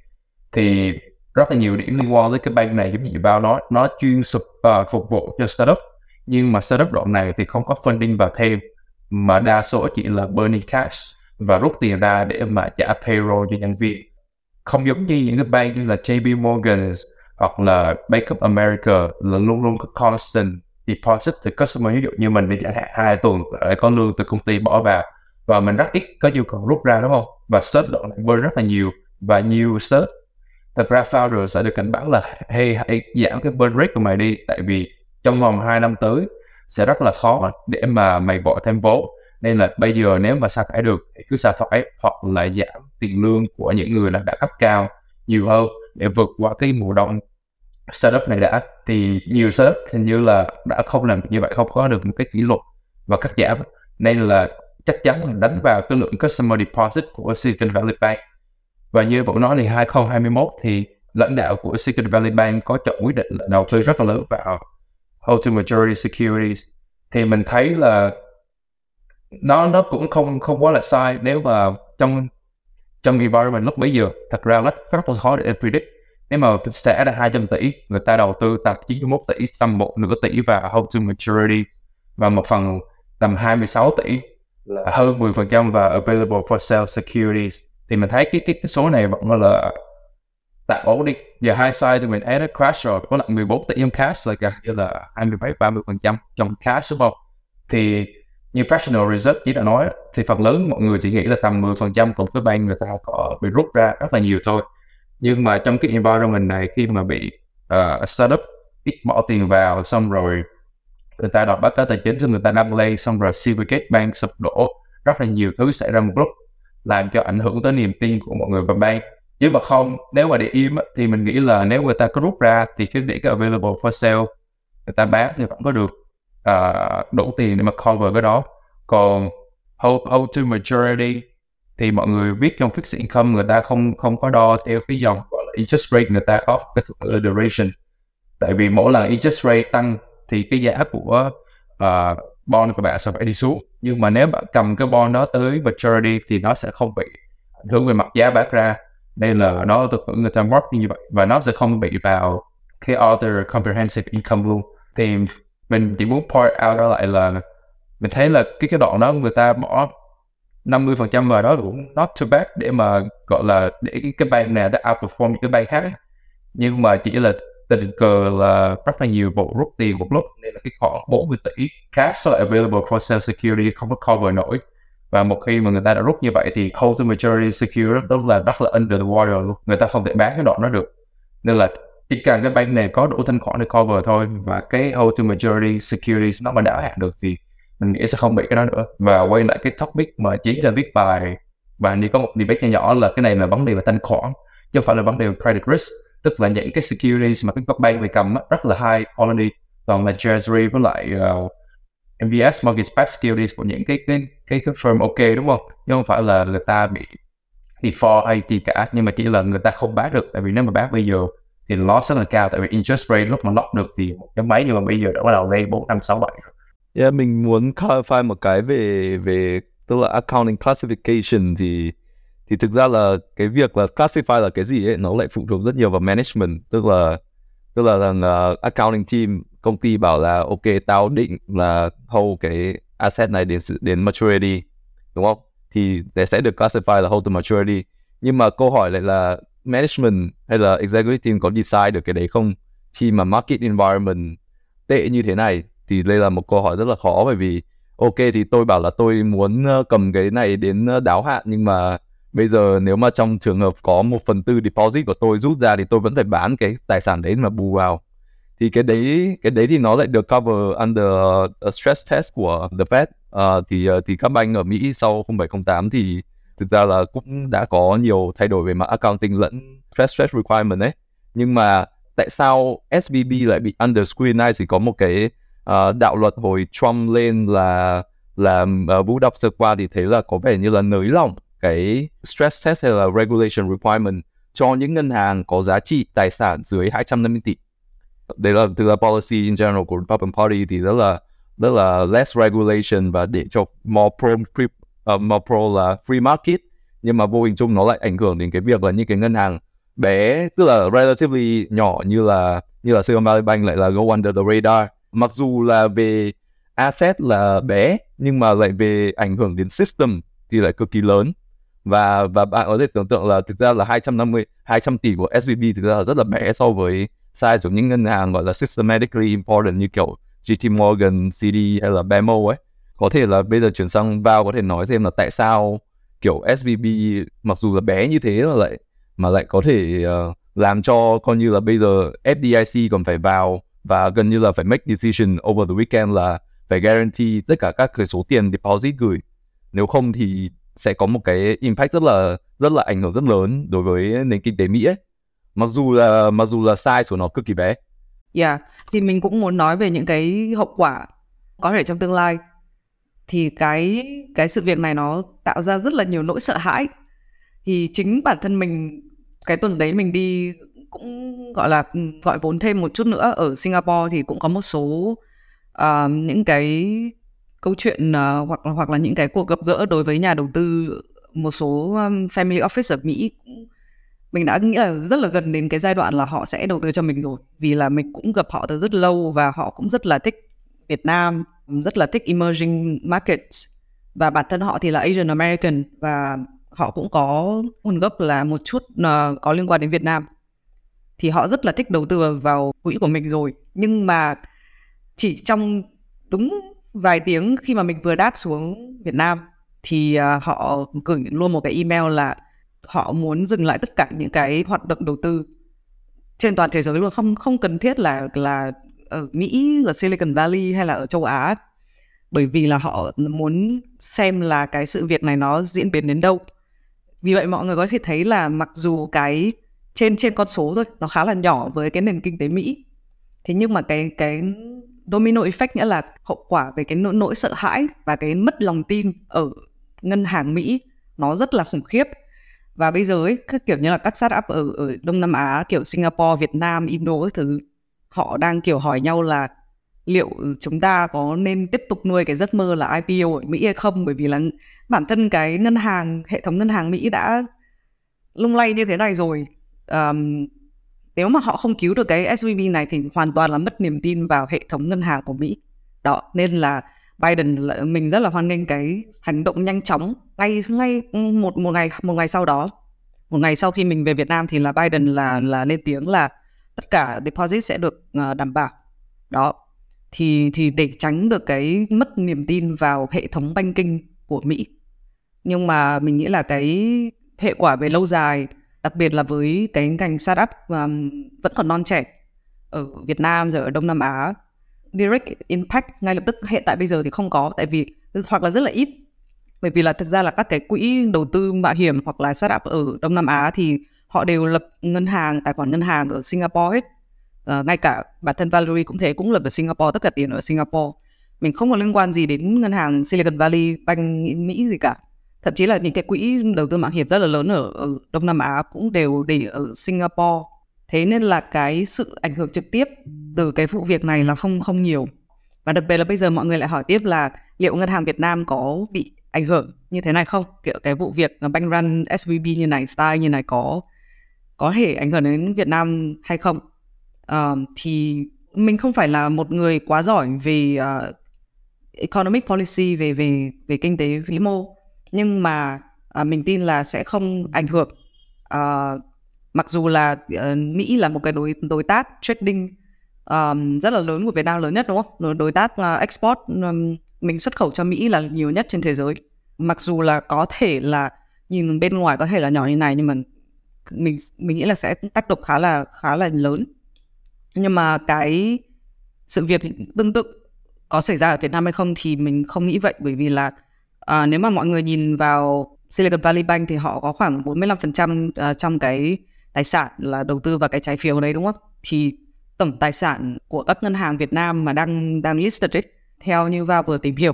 Thì rất là nhiều điểm liên quan tới cái bank này giống như bao nói nó chuyên sụp uh, phục vụ cho startup. Nhưng mà startup đoạn này thì không có funding vào thêm mà đa số chỉ là burning cash và rút tiền ra để mà trả payroll cho nhân viên. Không giống như những cái bank như là JP Morgan hoặc là Bank of America là luôn luôn có constant deposit từ customer, ví dụ như mình đi chẳng hạn hai tuần lại có lương từ công ty bỏ vào, và mình rất ít có nhu cầu rút ra, đúng không? Và search đoạn này burn rất là nhiều, và nhiều search. Thật ra founder sẽ được cảnh báo là, hey, hãy giảm cái burn rate của mày đi, tại vì trong vòng 2 năm tới sẽ rất là khó để mà mày bỏ thêm vốn. Nên là bây giờ nếu mà sa thải được thì cứ sa thải hoặc là giảm tiền lương của những người là đã cấp cao nhiều hơn để vượt qua cái mùa đông. Startup này đã thì nhiều startup hình như là đã không làm như vậy, không có được một cái kỷ luật và cắt giảm. Nên là chắc chắn là đánh vào cái lượng customer deposit của Silicon Valley Bank. Và như bọn nói thì 2021 thì lãnh đạo của Silicon Valley Bank có chọn quyết định là đầu tư rất là lớn vào hold to majority securities. Thì mình thấy là nó nó cũng không không quá là sai. Nếu mà trong trong environment lúc bấy giờ thật ra rất rất là khó để predict. Nếu mà sẽ là 200 tỷ người ta đầu tư tầm 91 tỷ tầm một nửa tỷ và hold to maturity. Và một phần tầm 26 tỷ là hơn 10% và available for sale securities. Thì mình thấy cái cái, cái số này vẫn là tạm ổn đi. Giờ hai side thì mình add crash rồi có lại 14 tỷ trong cash là gần như là 27 30 phần trăm trong cash đúng không? Thì như fractional reserve chỉ đã nói thì phần lớn mọi người chỉ nghĩ là tầm 10 phần trăm của cái bank người ta có bị rút ra rất là nhiều thôi. Nhưng mà trong cái environment này khi mà bị uh, startup ít bỏ tiền vào xong rồi người ta đọc báo cáo tài chính xong người ta đâm lây xong rồi Silvergate Bank sụp đổ rất là nhiều thứ xảy ra một lúc làm cho ảnh hưởng tới niềm tin của mọi người vào bank chứ mà không nếu mà để im thì mình nghĩ là nếu người ta có rút ra thì cái để available for sale người ta bán thì vẫn có được uh, đủ tiền để mà cover cái đó. Còn hold, hold to maturity thì mọi người biết trong fixed income người ta không không có đo theo cái dòng gọi là interest rate người ta có cái thuật là duration. Tại vì mỗi lần interest rate tăng thì cái giá của uh, bond của bạn sẽ phải đi xuống. Nhưng mà nếu bạn cầm cái bond đó tới maturity thì nó sẽ không bị ảnh hưởng về mặt giá bán ra. Đây là nó thực người ta mark như vậy và nó sẽ không bị vào cái other comprehensive income luôn. Thì mình chỉ muốn point out đó lại là mình thấy là cái cái đoạn đó người ta bỏ 50 phần trăm vào đó cũng not too bad để mà gọi là để cái, cái bank này đã outperform những cái bank khác ấy. nhưng mà chỉ là tình cờ là rất là nhiều vụ rút tiền một lúc nên là cái khoản 40 tỷ cash là available for sale security không có cover nổi. Và một khi mà người ta đã rút như vậy thì hold the majority secure đó là rất là under the water luôn. Người ta không thể bán cái đoạn đó được. Nên là chỉ cần cái bank này có đủ thanh khoản để cover thôi và cái hold to maturity securities nó mà đáo hạn được thì mình nghĩ sẽ không bị cái đó nữa. Và quay lại cái topic mà chỉ là viết bài và đi có một debate nhỏ nhỏ là cái này là vấn đề về thanh khoản chứ không phải là vấn đề về credit risk. Tức là những cái securities mà cái bank về cầm rất là high quality. Còn là treasury với lại ờ, uh, MBS mortgage backed securities của những cái cái cái, cái firm ok đúng không? Nhưng không phải là người ta bị default hay gì cả nhưng mà chỉ là người ta không bán được. Tại vì nếu mà bán bây giờ thì loss rất là cao. Tại vì interest rate lúc mà lock được thì một cái máy nhưng mà bây giờ đã bắt đầu lên bốn năm sáu bảy Yeah, mình muốn clarify một cái về về tức là accounting classification thì thì thực ra là cái việc là classify là cái gì ấy nó lại phụ thuộc rất nhiều vào management. Tức là tức là rằng uh, accounting team công ty bảo là ok tao định là hold cái asset này đến đến maturity. Đúng không? Thì sẽ được classify là hold to maturity. Nhưng mà câu hỏi lại là management hay là executive team có decide được cái đấy không? Khi mà market environment tệ như thế này thì đây là một câu hỏi rất là khó bởi vì ok thì tôi bảo là tôi muốn ờ, cầm cái này đến ờ, đáo hạn nhưng mà bây giờ nếu mà trong trường hợp có một phần tư deposit của tôi rút ra thì tôi vẫn phải bán cái tài sản đấy mà bù vào. Thì cái đấy cái đấy thì nó lại được cover under a stress test của the Fed. Uh, thì uh, thì các banh ở Mỹ sau 0708 thì thực ra là cũng đã có nhiều thay đổi về mặt accounting lẫn stress stress requirement ấy nhưng mà tại sao SBB lại bị under scrutinize thì có một cái uh, đạo luật hồi Trump lên là là uh, Vũ đọc sơ qua thì thấy là có vẻ như là nới lỏng cái stress test hay là regulation requirement cho những ngân hàng có giá trị tài sản dưới 250 tỷ. đấy là từ là policy in general của Republican Party thì rất là rất là less regulation và để cho more prompt Ờ, uh, more pro là free market nhưng mà vô hình chung nó lại ảnh hưởng đến cái việc là những cái ngân hàng bé tức là relatively nhỏ như là như là Silicon Valley Bank lại là go under the radar mặc dù là về asset là bé nhưng mà lại về ảnh hưởng đến system thì lại cực kỳ lớn và và bạn có thể tưởng tượng là thực ra là 250 200 tỷ của SVB thực ra là rất là bé so với size của những ngân hàng gọi là systematically important như kiểu JP Morgan, CD hay là BMO ấy. Có thể là bây giờ chuyển sang vào có thể nói xem là tại sao kiểu SVB mặc dù là bé như thế mà lại mà lại có thể uh, làm cho coi như là bây giờ FDIC còn phải vào và gần như là phải make decision over the weekend là phải guarantee tất cả các cái số tiền deposit gửi. Nếu không thì sẽ có một cái impact rất là rất là ảnh hưởng rất lớn đối với nền kinh tế Mỹ ấy. Mặc dù là mặc dù là size của nó cực kỳ bé. Yeah, thì mình cũng muốn nói về những cái hậu quả có thể trong tương lai. Thì cái cái sự việc này nó tạo ra rất là nhiều nỗi sợ hãi. Thì chính bản thân mình cái tuần đấy mình đi cũng gọi là ừ, gọi vốn thêm một chút nữa. Ở Singapore thì cũng có một số uh, những cái câu chuyện uh, hoặc hoặc là những cái cuộc gặp gỡ đối với nhà đầu tư một số um, family office ở Mỹ mình đã nghĩ là rất là gần đến cái giai đoạn là họ sẽ đầu tư cho mình rồi. Vì là mình cũng gặp họ từ rất lâu và họ cũng rất là thích Việt Nam rất là thích emerging markets. Và bản thân họ thì là Asian American và họ cũng có nguồn gốc là một chút uh, có liên quan đến Việt Nam. Thì họ rất là thích đầu tư vào quỹ của mình rồi. Nhưng mà chỉ trong đúng vài tiếng khi mà mình vừa đáp xuống Việt Nam thì uh, họ gửi luôn một cái email là họ muốn dừng lại tất cả những cái hoạt động đầu tư trên toàn thế giới luôn. Không không cần thiết là là ở Mỹ ở Silicon Valley hay là ở châu Á? Bởi vì là họ muốn xem là cái sự việc này nó diễn biến đến đâu. Vì vậy mọi người có thể thấy là mặc dù cái trên trên con số thôi nó khá là nhỏ với cái nền kinh tế Mỹ. Thế nhưng mà cái cái domino effect nghĩa là hậu quả về cái nỗi nỗi sợ hãi và cái mất lòng tin ở ngân hàng Mỹ nó rất là khủng khiếp. Và bây giờ ấy các kiểu như là các startup ở ở Đông Nam Á kiểu Singapore, Việt Nam, Indo các thứ họ đang kiểu hỏi nhau là liệu chúng ta có nên tiếp tục nuôi cái giấc mơ là IPO ở Mỹ hay không? Bởi vì là bản thân cái ngân hàng hệ thống ngân hàng Mỹ đã lung lay như thế này rồi. Um, nếu mà họ không cứu được cái SVB này thì hoàn toàn là mất niềm tin vào hệ thống ngân hàng của Mỹ. Đó nên là Biden mình rất là hoan nghênh cái hành động nhanh chóng ngay ngay một một ngày một ngày sau đó. Một ngày sau khi mình về Việt Nam thì là Biden là là lên tiếng là tất cả deposit sẽ được uh, đảm bảo. Đó. Thì thì để tránh được cái mất niềm tin vào hệ thống banking của Mỹ. Nhưng mà mình nghĩ là cái hệ quả về lâu dài đặc biệt là với cái ngành startup um, vẫn còn non trẻ ở Việt Nam rồi ở Đông Nam Á direct impact ngay lập tức. Hiện tại bây giờ thì không có tại vì hoặc là rất là ít. Bởi vì là thực ra là các cái quỹ đầu tư mạo hiểm hoặc là startup ở Đông Nam Á thì họ đều lập ngân hàng tài khoản ngân hàng ở Singapore hết. Uh, ngay cả bản thân Valerie cũng thế cũng lập ở Singapore tất cả tiền ở Singapore. Mình không có liên quan gì đến ngân hàng Silicon Valley Bank Mỹ gì cả. Thậm chí là những cái quỹ đầu tư mạo hiểm rất là lớn ở, ở Đông Nam Á cũng đều để ở Singapore. Thế nên là cái sự ảnh hưởng trực tiếp từ cái vụ việc này là không không nhiều. Và đặc biệt là bây giờ mọi người lại hỏi tiếp là liệu ngân hàng Việt Nam có bị ảnh hưởng như thế này không? Kiểu cái vụ việc bank run SVB như này style như này có có thể ảnh hưởng đến Việt Nam hay không? Uh, thì mình không phải là một người quá giỏi về uh, economic policy về về về kinh tế vĩ mô. Nhưng mà uh, mình tin là sẽ không ảnh hưởng. Uh, mặc dù là uh, Mỹ là một cái đối đối tác trading um, rất là lớn của Việt Nam lớn nhất đúng không? Đối tác uh, export um, mình xuất khẩu cho Mỹ là nhiều nhất trên thế giới. Mặc dù là có thể là nhìn bên ngoài có thể là nhỏ như này nhưng mà mình mình nghĩ là sẽ tác động khá là khá là lớn nhưng mà cái sự việc tương tự có xảy ra ở Việt Nam hay không thì mình không nghĩ vậy bởi vì là à, nếu mà mọi người nhìn vào Silicon Valley Bank thì họ có khoảng 45% à, trong cái tài sản là đầu tư vào cái trái phiếu đấy đúng không? Thì tổng tài sản của các ngân hàng Việt Nam mà đang đang listed ấy, theo như vào vừa tìm hiểu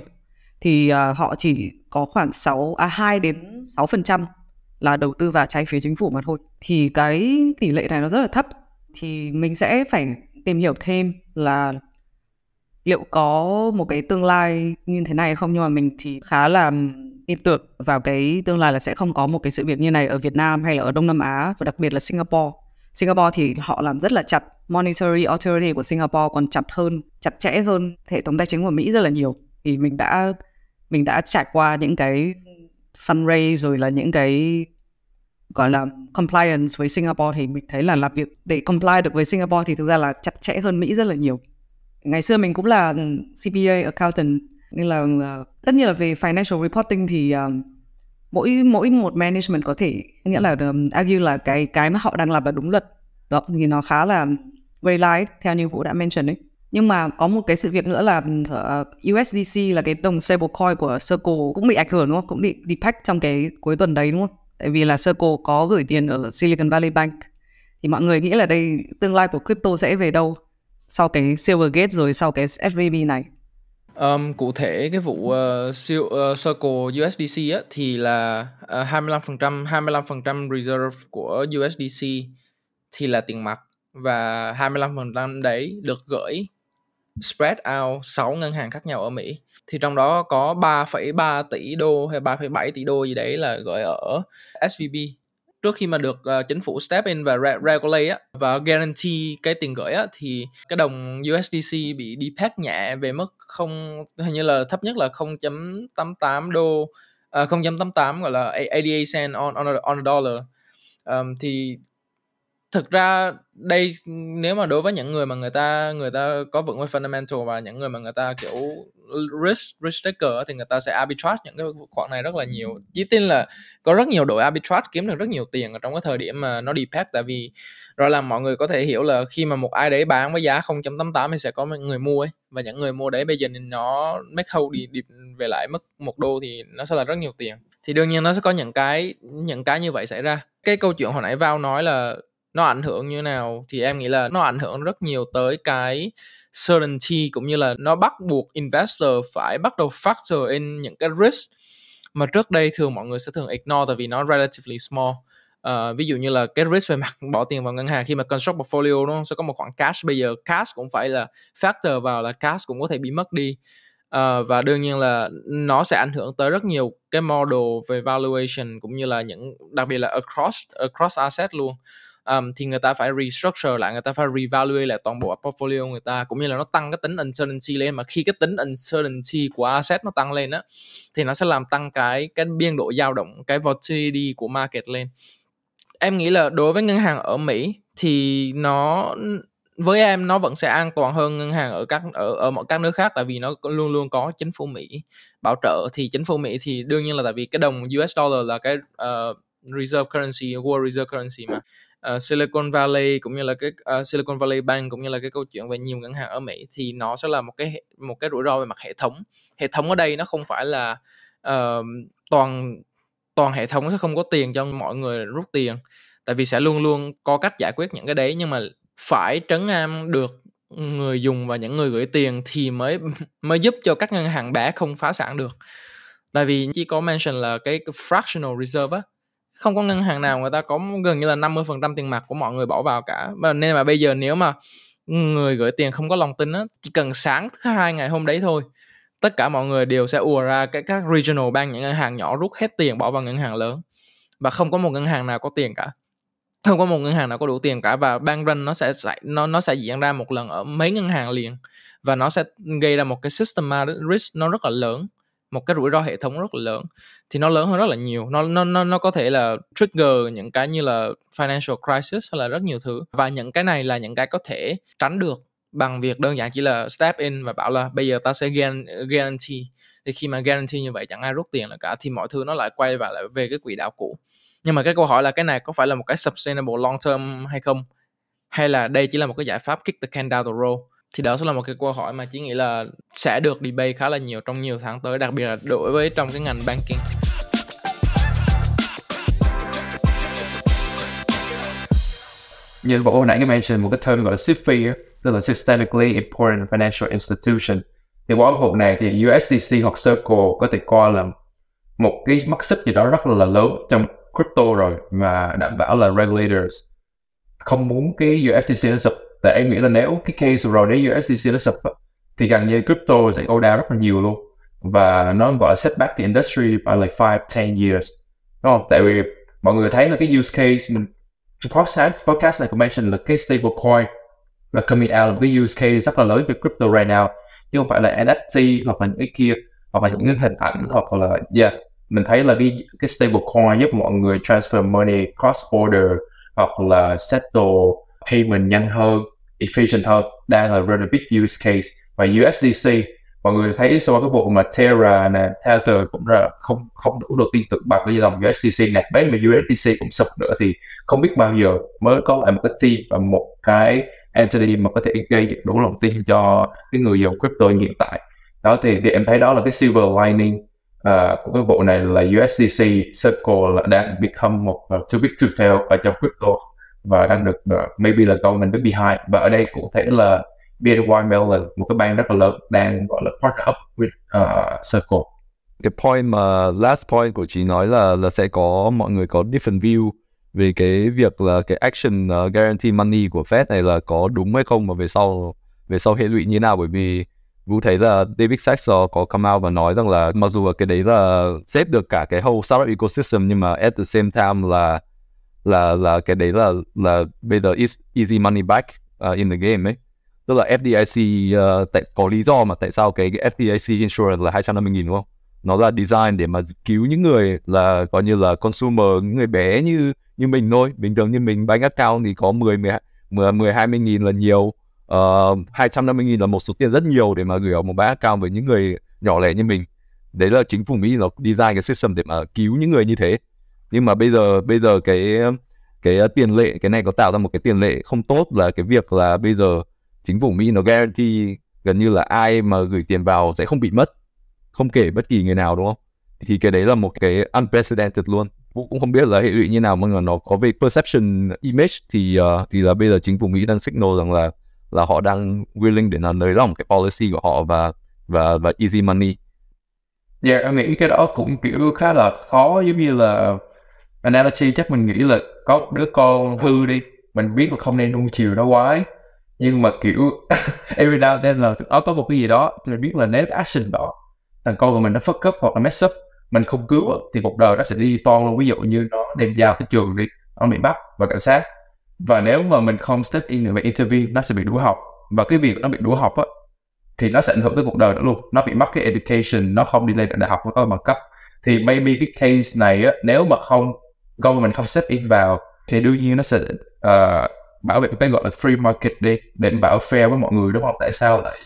thì uh, họ chỉ có khoảng 6 à 2 đến 6% là đầu tư vào trái phiếu chính phủ mà thôi. Thì cái tỷ lệ này nó rất là thấp thì mình sẽ phải tìm hiểu thêm là liệu có một cái tương lai như thế này không nhưng mà mình thì khá là tin tưởng vào cái tương lai là sẽ không có một cái sự việc như này ở Việt Nam hay là ở Đông Nam Á và đặc biệt là Singapore. Singapore thì họ làm rất là chặt monetary authority của Singapore còn chặt hơn, chặt chẽ hơn hệ thống tài chính của Mỹ rất là nhiều. Thì mình đã mình đã trải qua những cái fundraise rồi là những cái gọi là compliance với Singapore thì mình thấy là làm việc để comply được với Singapore thì thực ra là chặt chẽ hơn Mỹ rất là nhiều. Ngày xưa mình cũng là ừ, CPA accountant nên là uh, tất nhiên là về financial reporting thì uh, mỗi mỗi một management có thể nghĩa là um, argue là cái cái mà họ đang làm là đúng luật đó thì nó khá là very light theo như vũ đã mention đấy nhưng mà có một cái sự việc nữa là ờ, uh, USDC là cái đồng stablecoin của Circle cũng bị ảnh hưởng đúng không? Cũng bị depact trong cái cuối tuần đấy đúng không? Tại vì là Circle có gửi tiền ở Silicon Valley Bank. Thì mọi người nghĩ là đây tương lai của crypto sẽ về đâu sau cái Silvergate rồi sau cái SVB này? Um, cụ thể cái vụ uh, siêu uh, Circle USDC á, thì là uh, 25% 25% reserve của USDC thì là tiền mặt. Và 25% đấy được gửi spread out 6 ngân hàng khác nhau ở Mỹ. Thì trong đó có 3,3 tỷ đô hay 3,7 tỷ đô gì đấy là gửi ở SVB trước khi mà được uh, chính phủ step in và re- regulate á và guarantee cái tiền gửi á thì cái đồng USDC bị depack nhẹ về mức không hình như là thấp nhất là 0.88 đô à, uh, 0.88 gọi là 88 cent on on a, on a dollar um, thì thực ra đây nếu mà đối với những người mà người ta người ta có vững về fundamental và những người mà người ta kiểu risk risk taker thì người ta sẽ arbitrage những cái khoản này rất là nhiều. Chỉ tin là có rất nhiều đội arbitrage kiếm được rất nhiều tiền ở trong cái thời điểm mà nó depack tại vì rồi là mọi người có thể hiểu là khi mà một ai đấy bán với giá 0.88 thì sẽ có người mua ấy. Và những người mua đấy bây giờ nó make hold đi, đi về lại mất một đô thì nó sẽ là rất nhiều tiền. Thì đương nhiên nó sẽ có những cái những cái như vậy xảy ra. Cái câu chuyện hồi nãy vào nói là nó ảnh hưởng như nào? Thì em nghĩ là nó ảnh hưởng rất nhiều tới cái certainty cũng như là nó bắt buộc investor phải bắt đầu factor in những cái risk mà trước đây thường mọi người sẽ thường ignore tại vì nó relatively small. Uh, ví dụ như là cái risk về mặt bỏ tiền vào ngân hàng khi mà construct portfolio nó sẽ có một khoản cash. Bây giờ cash cũng phải là factor vào là cash cũng có thể bị mất đi. Uh, và đương nhiên là nó sẽ ảnh hưởng tới rất nhiều cái model về valuation cũng như là những đặc biệt là across across asset luôn um, thì người ta phải restructure lại người ta phải revalue lại toàn bộ portfolio người ta cũng như là nó tăng cái tính uncertainty lên. Mà khi cái tính uncertainty của asset nó tăng lên á thì nó sẽ làm tăng cái cái biên độ dao động cái volatility của market lên. Em nghĩ là đối với ngân hàng ở Mỹ thì nó với em nó vẫn sẽ an toàn hơn ngân hàng ở các ở ở mọi các nước khác tại vì nó luôn luôn có chính phủ Mỹ bảo trợ. Thì chính phủ Mỹ thì đương nhiên là tại vì cái đồng US dollar là cái uh, reserve currency world reserve currency mà uh, Silicon Valley cũng như là cái uh, Silicon Valley Bank cũng như là cái câu chuyện về nhiều ngân hàng ở Mỹ thì nó sẽ là một cái một cái rủi ro về mặt hệ thống. Hệ thống ở đây nó không phải là uh, toàn toàn hệ thống sẽ không có tiền cho mọi người rút tiền tại vì sẽ luôn luôn có cách giải quyết những cái đấy nhưng mà phải trấn an được người dùng và những người gửi tiền thì mới mới giúp cho các ngân hàng bé không phá sản được. Tại vì chỉ có mention là cái, cái fractional reserve á không có ngân hàng nào người ta có gần như là 50% tiền mặt của mọi người bỏ vào cả. Và nên mà bây giờ nếu mà người gửi tiền không có lòng tin á, chỉ cần sáng thứ hai ngày hôm đấy thôi, tất cả mọi người đều sẽ ùa ra cái các regional bank, những ngân hàng nhỏ rút hết tiền bỏ vào ngân hàng lớn. Và không có một ngân hàng nào có tiền cả. Không có một ngân hàng nào có đủ tiền cả và bank run nó sẽ nó nó sẽ diễn ra một lần ở mấy ngân hàng liền. Và nó sẽ gây ra một cái system risk nó rất là lớn một cái rủi ro hệ thống rất là lớn, thì nó lớn hơn rất là nhiều. Nó nó nó nó có thể là trigger những cái như là financial crisis hay là rất nhiều thứ. Và những cái này là những cái có thể tránh được bằng việc đơn giản chỉ là step in và bảo là bây giờ ta sẽ guarantee. Thì khi mà guarantee như vậy chẳng ai rút tiền là cả, thì mọi thứ nó lại quay vào lại về cái quỹ đạo cũ. Nhưng mà cái câu hỏi là cái này có phải là một cái sustainable long term hay không? Hay là đây chỉ là một cái giải pháp kick the can down the road? Thì đó sẽ là một cái câu hỏi mà chị nghĩ là sẽ được debate khá là nhiều trong nhiều tháng tới, đặc biệt là đối với trong cái ngành banking. Như bộ hồi nãy cái mention một cái term gọi là SIFI tức là Systemically Important Financial Institution. Thì qua hộp này thì USDC hoặc Circle có thể coi là một cái mắt xích gì đó rất là lớn trong crypto rồi, mà đảm bảo là regulators không muốn cái USDC nó sụp tại em nghĩ là nếu cái case rồi nếu USDC nó sập thì gần như crypto sẽ go down rất là nhiều luôn. Và nó gọi là setback the industry by like 5 10 years. Đúng không? Tại vì mọi người thấy là cái use case, mình podcast podcast này có mention là cái stable coin và coming out là một cái use case rất là lớn về crypto right now. Chứ không phải là NFT hoặc là những cái kia, hoặc là những cái hình ảnh, hoặc là, yeah, mình thấy là cái cái stable coin giúp mọi người transfer money cross border, hoặc là settle payment nhanh hơn efficient hơn đang là really big use case. Và USDC mọi người thấy sau cái vụ mà Terra nè Tether cũng là không không đủ được tin tưởng bằng cái dòng USDC nè bấy mà USDC cũng sụp nữa thì không biết bao giờ mới có lại một cái team và một cái entity mà có thể gây được đủ lòng tin cho cái người dùng crypto hiện tại. Đó thì, thì em thấy đó là cái silver lining uh, của cái vụ này là USDC Circle là đang become một uh, too big to fail ở trong crypto và đang được uh, maybe là government đứng behind và ở đây cũng thể là BNY Mellon một cái bang rất là lớn đang gọi là partner up with uh, Circle. Cái point mà last point của chị nói là là sẽ có mọi người có different view về cái việc là cái action uh, guarantee money của Fed này là có đúng hay không mà về sau về sau hệ lụy như nào. Bởi vì Vũ thấy là David Sachs có come out và nói rằng là mặc dù là cái đấy là xếp được cả cái whole startup ecosystem nhưng mà at the same time là là là cái đấy là là bây giờ is easy money back uh, in the game ấy. Tức là FDIC uh, à, tại, có lý do mà tại sao cái, cái FDIC insurance là 250 nghìn đúng không? Nó là design để mà cứu những người là coi như là consumer những người bé như như mình thôi. Bình thường như mình bank account thì có 10 10 10, 10 20 nghìn là nhiều ờ, uh, 250 nghìn là một số tiền rất nhiều để mà gửi ở một bank account với những người nhỏ lẻ như mình. Đấy là chính phủ Mỹ nó design cái system để mà cứu những người như thế nhưng mà bây giờ bây giờ cái cái ờ, tiền lệ cái này có tạo ra một cái tiền lệ không tốt là cái việc là bây giờ chính phủ Mỹ nó guarantee gần như là ai mà gửi tiền vào sẽ không bị mất không kể bất kỳ người nào đúng không thì cái đấy là một cái unprecedented luôn Vũ cũng không biết là hệ lụy như nào nhưng mà nó có về perception image thì uh, thì là bây giờ chính phủ Mỹ đang signal rằng là là họ đang willing để là nới lỏng cái policy của họ và và và easy money. Dạ, yeah, em nghĩ cái đó cũng kiểu khá là khó giống như là analogy, chắc mình nghĩ là có đứa con hư đi, mình biết là không nên nuông chiều nó quá nhưng mà, kiểu, every now and then là nó có một cái gì đó mình biết là nếu action đó, thằng con của mình nó fuck up hoặc là mess up, mình không cứu thì một đời nó sẽ đi toan luôn. Ví dụ như nó đem dao tới trường đi, nó bị bắt và cảnh sát. Và nếu mà mình không step in và intervene, nó sẽ bị đuổi học. Và cái việc nó bị đuổi học á, thì nó sẽ ảnh hưởng tới cuộc đời nó luôn. Nó bị mất cái education, nó không đi lên đại học, nó có bằng cấp. Thì maybe cái case này á, nếu mà không government không step in vào thì đương nhiên nó sẽ uh, bảo vệ cái gọi là free market đi để bảo fair với mọi người đúng không? Tại sao lại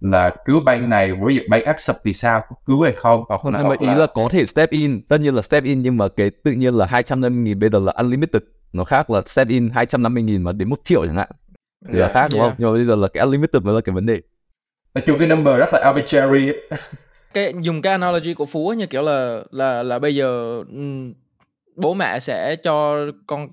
là cứu bank này ví dụ bank accept thì sao? Cứu hay không? Hoặc là mà ý là... là có thể step in tất nhiên là step in nhưng mà cái tự nhiên là 250 nghìn bây giờ là unlimited. Nó khác là step in 250 nghìn mà đến một triệu chẳng hạn. Thì yeah, là khác đúng yeah. không nhưng mà bây giờ là cái unlimited mới là cái vấn đề. Nói chung cái number rất là arbitrary. Cái dùng cái analogy của phú như kiểu là là là bây giờ bố mẹ sẽ cho con,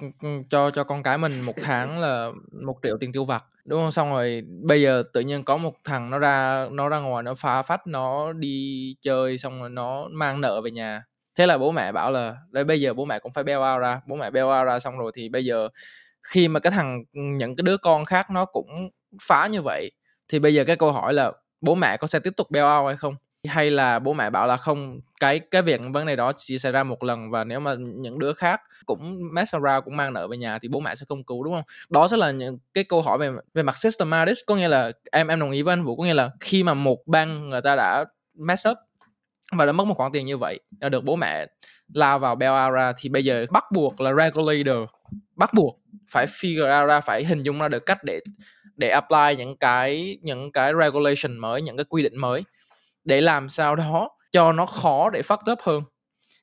cho cho con cái mình một tháng là một triệu tiền tiêu vặt, đúng không? Xong rồi bây giờ tự nhiên có một thằng nó ra nó ra ngoài, nó phá phách, nó đi chơi, xong rồi nó mang nợ về nhà. Thế là bố mẹ bảo là, đây, bây giờ bố mẹ cũng phải bail out ra. Bố mẹ bail out ra xong rồi thì bây giờ khi mà cái thằng, những cái đứa con khác nó cũng phá như vậy, thì bây giờ cái câu hỏi là bố mẹ có sẽ tiếp tục bail out hay không? Hay là bố mẹ bảo là không, cái cái việc vấn đề đó chỉ xảy ra một lần và nếu mà những đứa khác cũng mess around, cũng mang nợ về nhà thì bố mẹ sẽ không cứu, đúng không? Đó sẽ là những cái câu hỏi về về mặt systematic, có nghĩa là em em đồng ý với anh vũ, có nghĩa là khi mà một bang người ta đã mess up và đã mất một khoản tiền như vậy, đã được bố mẹ lao vào bail ra thì bây giờ bắt buộc là regulator, bắt buộc phải figure out ra, phải hình dung ra được cách để để apply những cái những cái regulation mới, những cái quy định mới để làm sao đó cho nó khó để phát up hơn.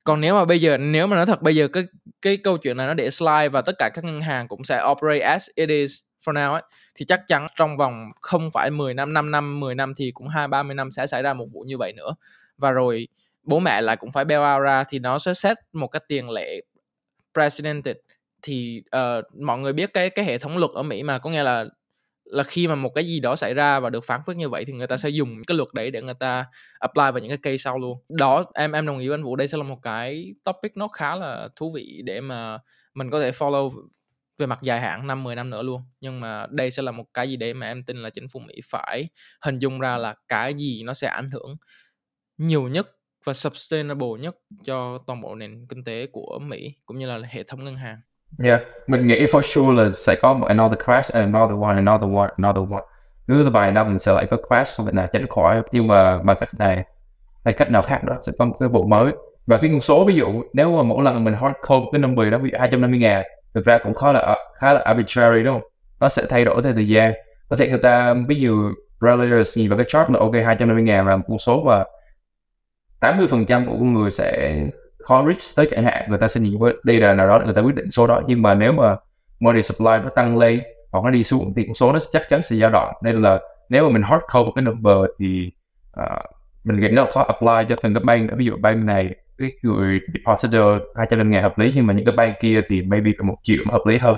Còn nếu mà bây giờ nếu mà nói thật bây giờ cái cái câu chuyện này nó để slide và tất cả các ngân hàng cũng sẽ operate as it is for now ấy thì chắc chắn trong vòng không phải 10 năm 5 năm 10 năm thì cũng hai ba mươi năm sẽ xảy ra một vụ như vậy nữa. Và rồi bố mẹ lại cũng phải bail out ra thì nó sẽ set một cái tiền lệ precedented. Thì uh, mọi người biết cái cái hệ thống luật ở Mỹ mà có nghĩa là là khi mà một cái gì đó xảy ra và được phán quyết như vậy thì người ta sẽ dùng cái luật đấy để người ta apply vào những cái case sau luôn đó em em đồng ý với anh vũ đây sẽ là một cái topic nó khá là thú vị để mà mình có thể follow về mặt dài hạn 5 10 năm nữa luôn. Nhưng mà đây sẽ là một cái gì đấy mà em tin là chính phủ Mỹ phải hình dung ra là cái gì nó sẽ ảnh hưởng nhiều nhất và sustainable nhất cho toàn bộ nền kinh tế của Mỹ cũng như là hệ thống ngân hàng. Yeah, mình nghĩ for sure là sẽ có một another crash, à, another one, another one, another one. Cứ là vài năm mình sẽ lại có crash không thể nào tránh khỏi. Nhưng mà bằng cách này hay cách nào khác đó sẽ có một cái vụ mới. Và cái con số ví dụ nếu mà mỗi lần mình hard code cái number đó ví dụ 250 ngàn thực ra cũng khá là khá là arbitrary đúng không? Nó sẽ thay đổi theo thời gian. Có thể người ta ví dụ regulators nhìn vào cái chart là ok 250 ngàn là một con số và 80 phần trăm của người sẽ khó reach tới chẳng hạn người ta sẽ nhìn với data nào đó để người ta quyết định số đó. Nhưng mà nếu mà money supply nó tăng lên hoặc nó đi xuống thì con số nó chắc chắn sẽ dao động. Nên là nếu mà mình hard code một cái number thì uh, mình nghĩ nó khó apply cho từng cái bank ví dụ bank này cái người depositor 200 ngàn hợp lý nhưng mà những cái bank kia thì maybe phải một triệu hợp lý hơn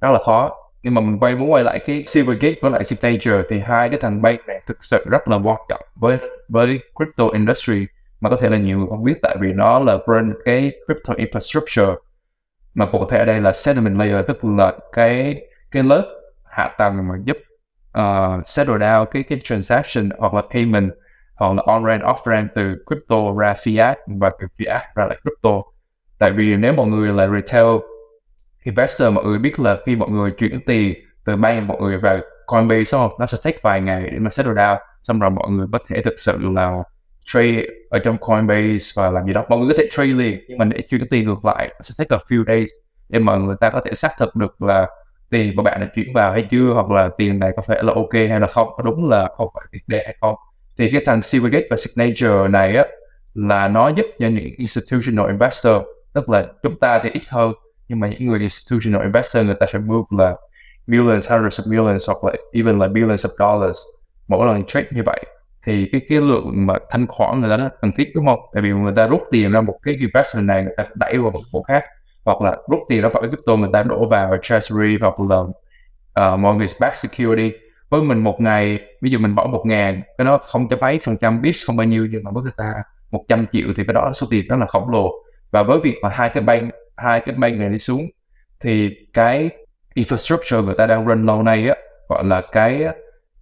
rất là khó. Nhưng mà mình quay muốn quay lại cái Silvergate với lại Signature thì hai cái thằng bank này thực sự rất là quan trọng với với crypto industry mà có thể là nhiều người không biết tại vì nó là brand cái crypto infrastructure. Mà cụ thể ở đây là settlement layer tức là cái cái lớp hạ tầng mà giúp uh, settle down cái cái transaction hoặc là payment hoặc là on ramp off ramp từ crypto ra fiat và từ fiat ra lại crypto. Tại vì nếu mọi người là retail investor mọi người biết là khi mọi người chuyển tiền từ bank mọi người vào Coinbase xong nó sẽ take vài ngày để mà settle down xong rồi mọi người có thể thực sự là trade ở trong Coinbase và làm gì đó. Mọi người có thể trade liền nhưng mà để chuyển tiền ngược lại sẽ take a few days để mà người ta có thể xác thực được là tiền của bạn đã chuyển vào hay chưa hoặc là tiền này có phải là ok hay là không. Có đúng là không phải tiền đề hay không. Thì cái thằng Silvergate và Signature này á là nó giúp cho những institutional investor tức là chúng ta thì ít hơn nhưng mà những người institutional investor người ta sẽ move là millions, hundreds of millions hoặc là even là billions of dollars mỗi lần trade như vậy thì cái cái lượng mà thanh khoản người ta nó cần thiết đúng không? Tại vì người ta rút tiền ra một cái investment này người ta đẩy vào một bộ khác. Hoặc là rút tiền ra khỏi cái crypto người ta đổ vào treasury hoặc là uh, mortgage backed security. Với mình một ngày ví dụ mình bỏ một ngàn cái nó không cho mấy phần trăm biết không bao nhiêu nhưng mà với người ta 100 triệu thì cái đó số tiền rất là khổng lồ. Và với việc mà hai cái bank hai cái bank này đi xuống thì cái infrastructure người ta đang run lâu nay á gọi là cái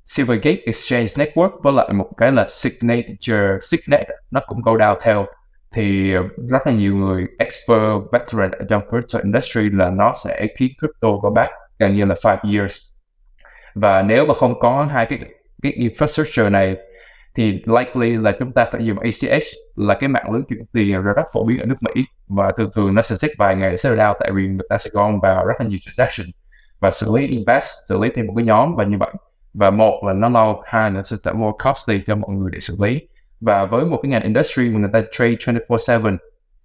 Silvergate Exchange Network với lại một cái là Signature Signet. Nó cũng go down theo. Thì ờ, rất là nhiều người, expert, veteran ở trong crypto industry là nó sẽ khiến crypto go back gần như là 5 years. Và nếu mà không có hai cái cái infrastructure này, thì likely là chúng ta phải dùng ACH là cái mạng lưới chuyển tiền rất phổ biến ở nước Mỹ. Và thường thường nó sẽ take vài ngày để settle down tại vì người ta sẽ gom vào rất là nhiều transaction và xử lý invest, xử lý thêm một cái nhóm và như vậy và một là nó lâu hai là sẽ tạo more costly cho mọi người để xử lý. Và với một cái ngành industry mà người ta trade 24/7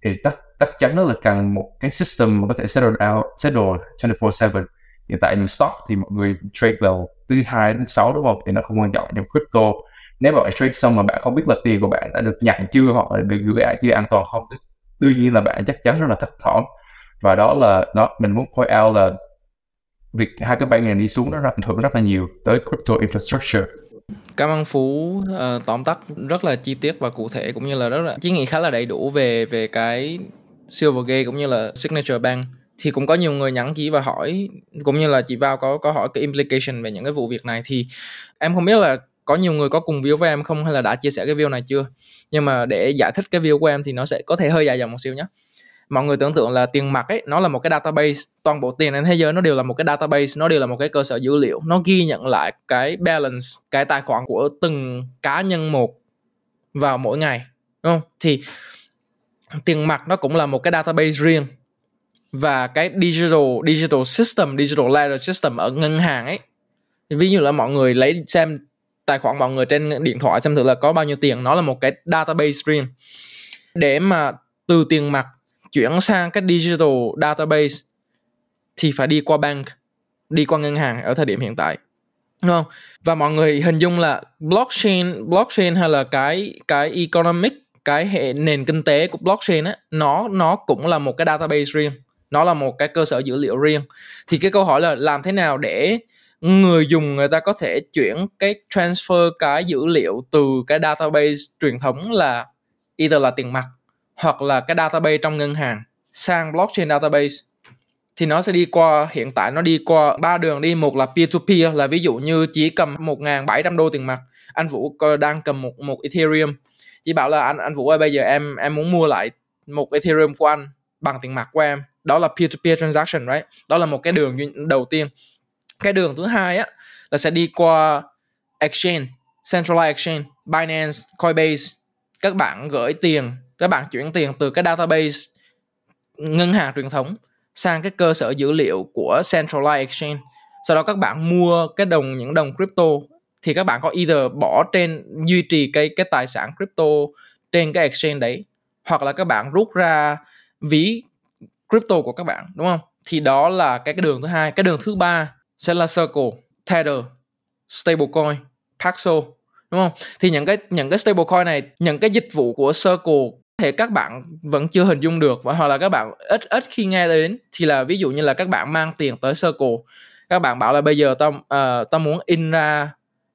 thì tất tất chắn nó là cần một cái system mà có thể settle out, settle 24/7 hiện tại như stock thì mọi người trade vào từ hai đến sáu đúng không? Thì nó không quan trọng trong crypto. Nếu bạn trade xong mà bạn không biết là tiền của bạn đã được nhận chưa hoặc là được gửi lại chưa an toàn không đương nhiên là bạn chắc chắn rất là thấp thỏm. Và đó là nó mình muốn point out là việc hai cái bank này đi xuống nó ảnh hưởng rất là nhiều tới crypto infrastructure. Cảm ơn Phú uh, tóm tắt rất là chi tiết và cụ thể cũng như là rất là chí nghĩ khá là đầy đủ về về cái Silvergate cũng như là Signature Bank. Thì cũng có nhiều người nhắn chí và hỏi cũng như là chị vào có có hỏi cái implication về những cái vụ việc này. Thì em không biết là có nhiều người có cùng view với em không hay là đã chia sẻ cái view này chưa? Nhưng mà để giải thích cái view của em thì nó sẽ có thể hơi dài dòng một xíu nhé mọi người tưởng tượng là tiền mặt ấy, nó là một cái database, toàn bộ tiền trên thế giới nó đều là một cái database, nó đều là một cái cơ sở dữ liệu. Nó ghi nhận lại cái balance, cái tài khoản của từng cá nhân một vào mỗi ngày, đúng không? Thì tiền mặt nó cũng là một cái database riêng. Và cái digital digital system, digital ledger system ở ngân hàng ấy. Ví dụ là mọi người lấy xem tài khoản mọi người trên điện thoại xem thử là có bao nhiêu tiền, nó là một cái database riêng. Để mà từ tiền mặt chuyển sang cái digital database thì phải đi qua bank, đi qua ngân hàng ở thời điểm hiện tại, đúng không? Và mọi người hình dung là blockchain blockchain hay là cái cái economic, cái hệ nền kinh tế của blockchain á, nó nó cũng là một cái database riêng, nó là một cái cơ sở dữ liệu riêng. Thì cái câu hỏi là làm thế nào để người dùng người ta có thể chuyển cái transfer cái dữ liệu từ cái database truyền thống là either là tiền mặt hoặc là cái database trong ngân hàng sang blockchain database, thì nó sẽ đi qua, hiện tại nó đi qua ba đường đi. Một là peer to peer, là ví dụ như chỉ cầm 1.700 đô tiền mặt, anh Vũ đang cầm một một Ethereum. Chỉ bảo là anh anh Vũ ơi, bây giờ em em muốn mua lại một Ethereum của anh bằng tiền mặt của em. Đó là peer to peer transaction, right? Đó là một cái đường đầu tiên. Cái đường thứ hai á, là sẽ đi qua exchange, centralized exchange, Binance, Coinbase. Các bạn gửi tiền các bạn chuyển tiền từ cái database ngân hàng truyền thống sang cái cơ sở dữ liệu của centralized exchange. Sau đó các bạn mua cái đồng, những đồng crypto thì các bạn có either bỏ trên, duy trì cái cái tài sản crypto trên cái exchange đấy, hoặc là các bạn rút ra ví crypto của các bạn, đúng không? Thì đó là cái cái đường thứ hai. Cái đường thứ ba sẽ là circle, tether, stablecoin, paxo, đúng không? Thì những cái những cái stablecoin này, những cái dịch vụ của circle thể các bạn vẫn chưa hình dung được hoặc là các bạn ít ít khi nghe đến thì là ví dụ như là các bạn mang tiền tới circle. Các bạn bảo là bây giờ tao uh, tao muốn in ra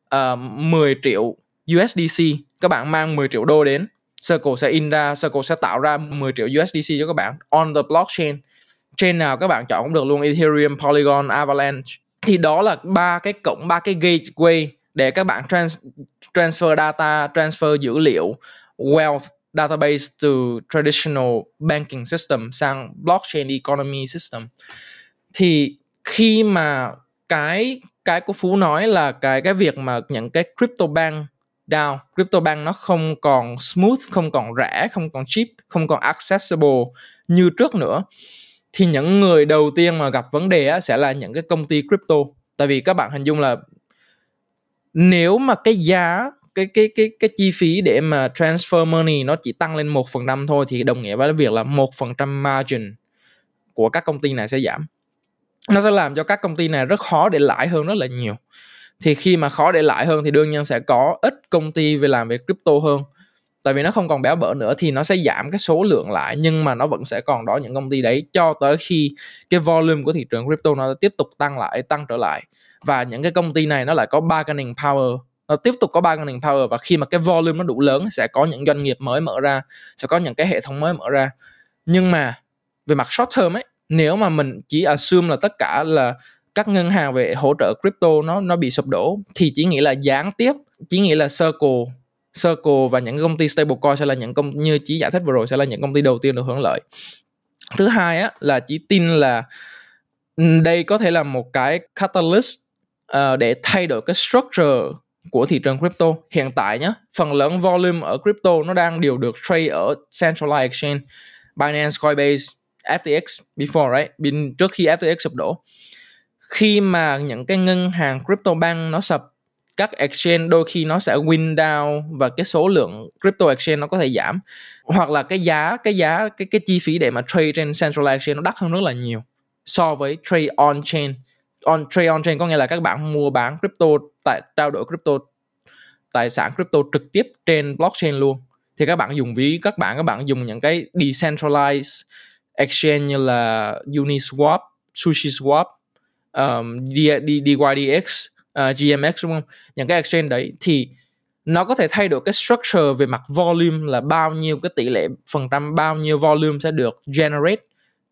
ờ, uh, 10 triệu USDC các bạn mang 10 triệu đô đến Circle sẽ in ra Circle sẽ tạo ra 10 triệu USDC cho các bạn on the blockchain. Trên nào các bạn chọn cũng được luôn Ethereum, Polygon, Avalanche. Thì đó là ba cái cổng ba cái gateway để các bạn trans transfer data transfer dữ liệu wealth database từ traditional banking system sang blockchain economy system. Thì khi mà cái cái của phú nói là cái cái việc mà những cái crypto bank down crypto bank nó không còn smooth không còn rẻ không còn cheap không còn accessible như trước nữa thì những người đầu tiên mà gặp vấn đề á, sẽ là những cái công ty crypto. Tại vì các bạn hình dung là nếu mà cái giá cái cái cái cái chi phí để mà transfer money nó chỉ tăng lên một phần trăm thôi thì đồng nghĩa với việc là một phần trăm margin của các công ty này sẽ giảm. Nó sẽ làm cho các công ty này rất khó để lãi hơn rất là nhiều. Thì khi mà khó để lãi hơn thì đương nhiên sẽ có ít công ty về làm về crypto hơn. Tại vì nó không còn béo bở nữa thì nó sẽ giảm cái số lượng lại nhưng mà nó vẫn sẽ còn đó những công ty đấy cho tới khi cái volume của thị trường crypto nó tiếp tục tăng lại, tăng trở lại. Và những cái công ty này nó lại có bargaining power nó tiếp tục có bargaining power và khi mà cái volume nó đủ lớn sẽ có những doanh nghiệp mới mở ra sẽ có những cái hệ thống mới mở ra. Nhưng mà về mặt short term ấy nếu mà mình chỉ assume là tất cả là các ngân hàng về hỗ trợ crypto nó nó bị sụp đổ thì chỉ nghĩ là gián tiếp chỉ nghĩ là circle circle và những công ty stablecoin sẽ là những công như chỉ giải thích vừa rồi sẽ là những công ty đầu tiên được hưởng lợi. Thứ hai á là chỉ tin là đây có thể là một cái catalyst uh, để thay đổi cái structure của thị trường crypto. Hiện tại nhé phần lớn volume ở crypto nó đang đều được trade ở centralized exchange Binance, Coinbase, FTX before right? Bin trước khi FTX sụp đổ. Khi mà những cái ngân hàng crypto bank nó sập các exchange đôi khi nó sẽ win down và cái số lượng crypto exchange nó có thể giảm. Hoặc là cái giá cái giá cái cái chi phí để mà trade trên centralized exchange nó đắt hơn rất là nhiều so với trade on chain on trade on chain có nghĩa là các bạn mua bán crypto tại trao đổi crypto tài sản crypto trực tiếp trên blockchain luôn thì các bạn dùng ví các bạn các bạn dùng những cái decentralized exchange như là Uniswap, SushiSwap, um, DYDX, uh, GMX đúng không? Những cái exchange đấy thì nó có thể thay đổi cái structure về mặt volume là bao nhiêu cái tỷ lệ phần trăm bao nhiêu volume sẽ được generate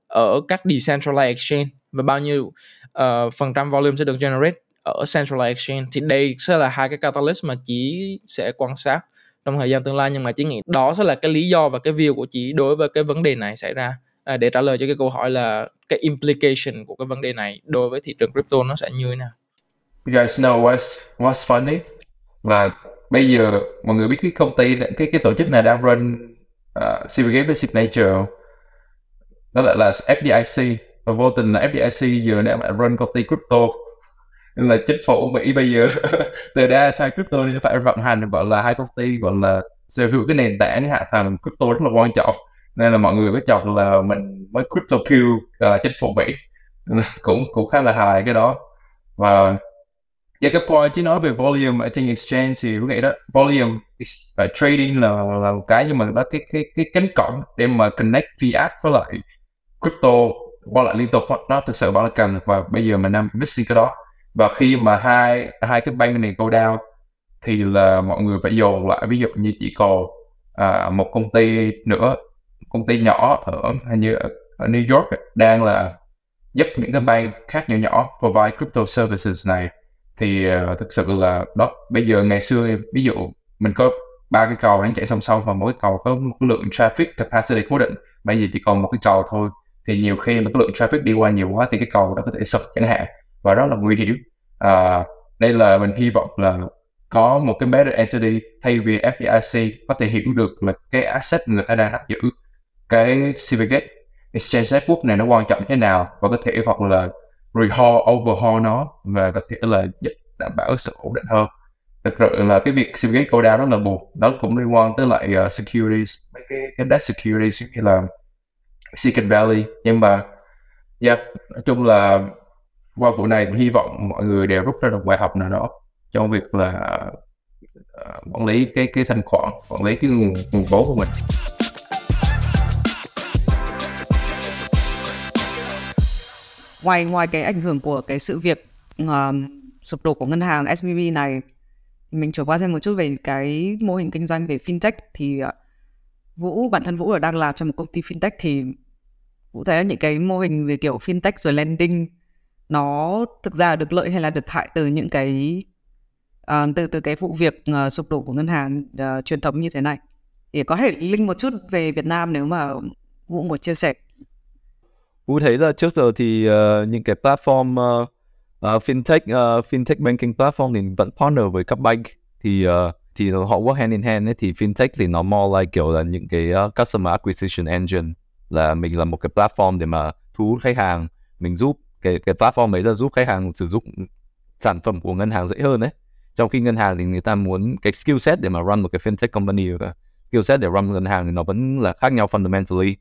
ở các decentralized exchange và bao nhiêu uh, phần trăm volume sẽ được generate ở Central Exchange. Thì đây sẽ là hai cái catalyst mà chị sẽ quan sát trong thời gian tương lai. Nhưng mà chị nghĩ đó sẽ là cái lý do và cái view của chị đối với cái vấn đề này xảy ra. À, để trả lời cho cái câu hỏi là cái implication của cái vấn đề này đối với thị trường crypto nó sẽ như thế nào? You guys know what's what's funny? Và bây giờ mọi người biết cái công ty cái cái tổ chức này đang run à, uh, Silvergate với Signature đó là là FDIC và vô tình là FDIC giờ đang run công ty crypto. Nên là chính phủ Mỹ bây giờ từ đa sai crypto nên phải vận hành gọi là hai công ty gọi là sở hữu cái nền tảng hạ tầng crypto rất là quan trọng. Nên là mọi người có chọn là mình mới crypto kill uh, chính phủ Mỹ. Cũng cũng khá là hài cái đó. Và và cái point chứ nói về volume ở trên exchange thì tôi nghĩ đó. Volume uh, trading là là một cái nhưng mà đó cái cái cái cánh cổng để mà connect fiat với lại crypto qua lại liên tục nó thực sự bảo là cần. Và bây giờ mình đang missing cái đó. Và khi mà hai hai cái bank này go down thì là mọi người phải dồn lại. Ví dụ như chỉ còn à, một công ty nữa công ty nhỏ ở hình như ở, ở New York đang là giúp những cái bank khác nhỏ nhỏ provide crypto services này. Thì uh, thực sự là đó bây giờ ngày xưa ví dụ mình có ba cái cầu đang chạy song song và mỗi cầu có một lượng traffic capacity cố định. Bây giờ chỉ còn một cái cầu thôi thì nhiều khi mà cái lượng traffic đi qua nhiều quá thì cái cầu đó có thể sập chẳng hạn. Và rất là nguy hiểm. À, đây là mình hy vọng là có một cái better entity thay vì FDIC có thể hiểu được là cái asset người ta đang nắm giữ cái Silvergate Exchange Network này nó quan trọng thế nào và có thể hoặc là rehaul overhaul nó và có thể là giúp đảm bảo sự ổn định hơn. Thực sự là cái việc Silvergate go down đó là buồn. Đó cũng liên quan tới lại uh, securities mấy cái cái debt securities như là Silicon Valley. Nhưng mà yeah, nói chung là qua vụ này hy vọng mọi người đều rút ra được bài học nào đó trong việc là ờ, quản lý cái cái thanh khoản quản lý cái nguồn nguồn vốn của mình. Ngoài ngoài cái ảnh hưởng của cái sự việc uh, sụp đổ của ngân hàng SVB này mình chuyển qua xem một chút về cái mô hình kinh doanh về fintech thì uh, Vũ bản thân Vũ ở đang làm trong một công ty fintech thì cụ thể những cái mô hình về kiểu fintech rồi lending nó thực ra được lợi hay là được hại từ những cái uh, từ từ cái vụ việc uh, sụp đổ của ngân hàng uh, truyền thống như thế này. Thì có thể link một chút về Việt Nam nếu mà Vũ muốn chia sẻ. Vũ thấy là trước giờ thì uh, những cái platform uh, uh, fintech uh, fintech banking platform thì vẫn partner với các bank. Thì uh, thì họ work hand in hand ấy, thì fintech thì nó more like kiểu là những cái uh, customer acquisition engine là mình là một cái platform để mà thu hút khách hàng. Mình giúp cái cái platform ấy là giúp khách hàng sử dụng sản phẩm của ngân hàng dễ hơn đấy. Trong khi ngân hàng thì người ta muốn cái skill set để mà run một cái fintech company skill set để run ngân hàng thì nó vẫn là khác nhau fundamentally.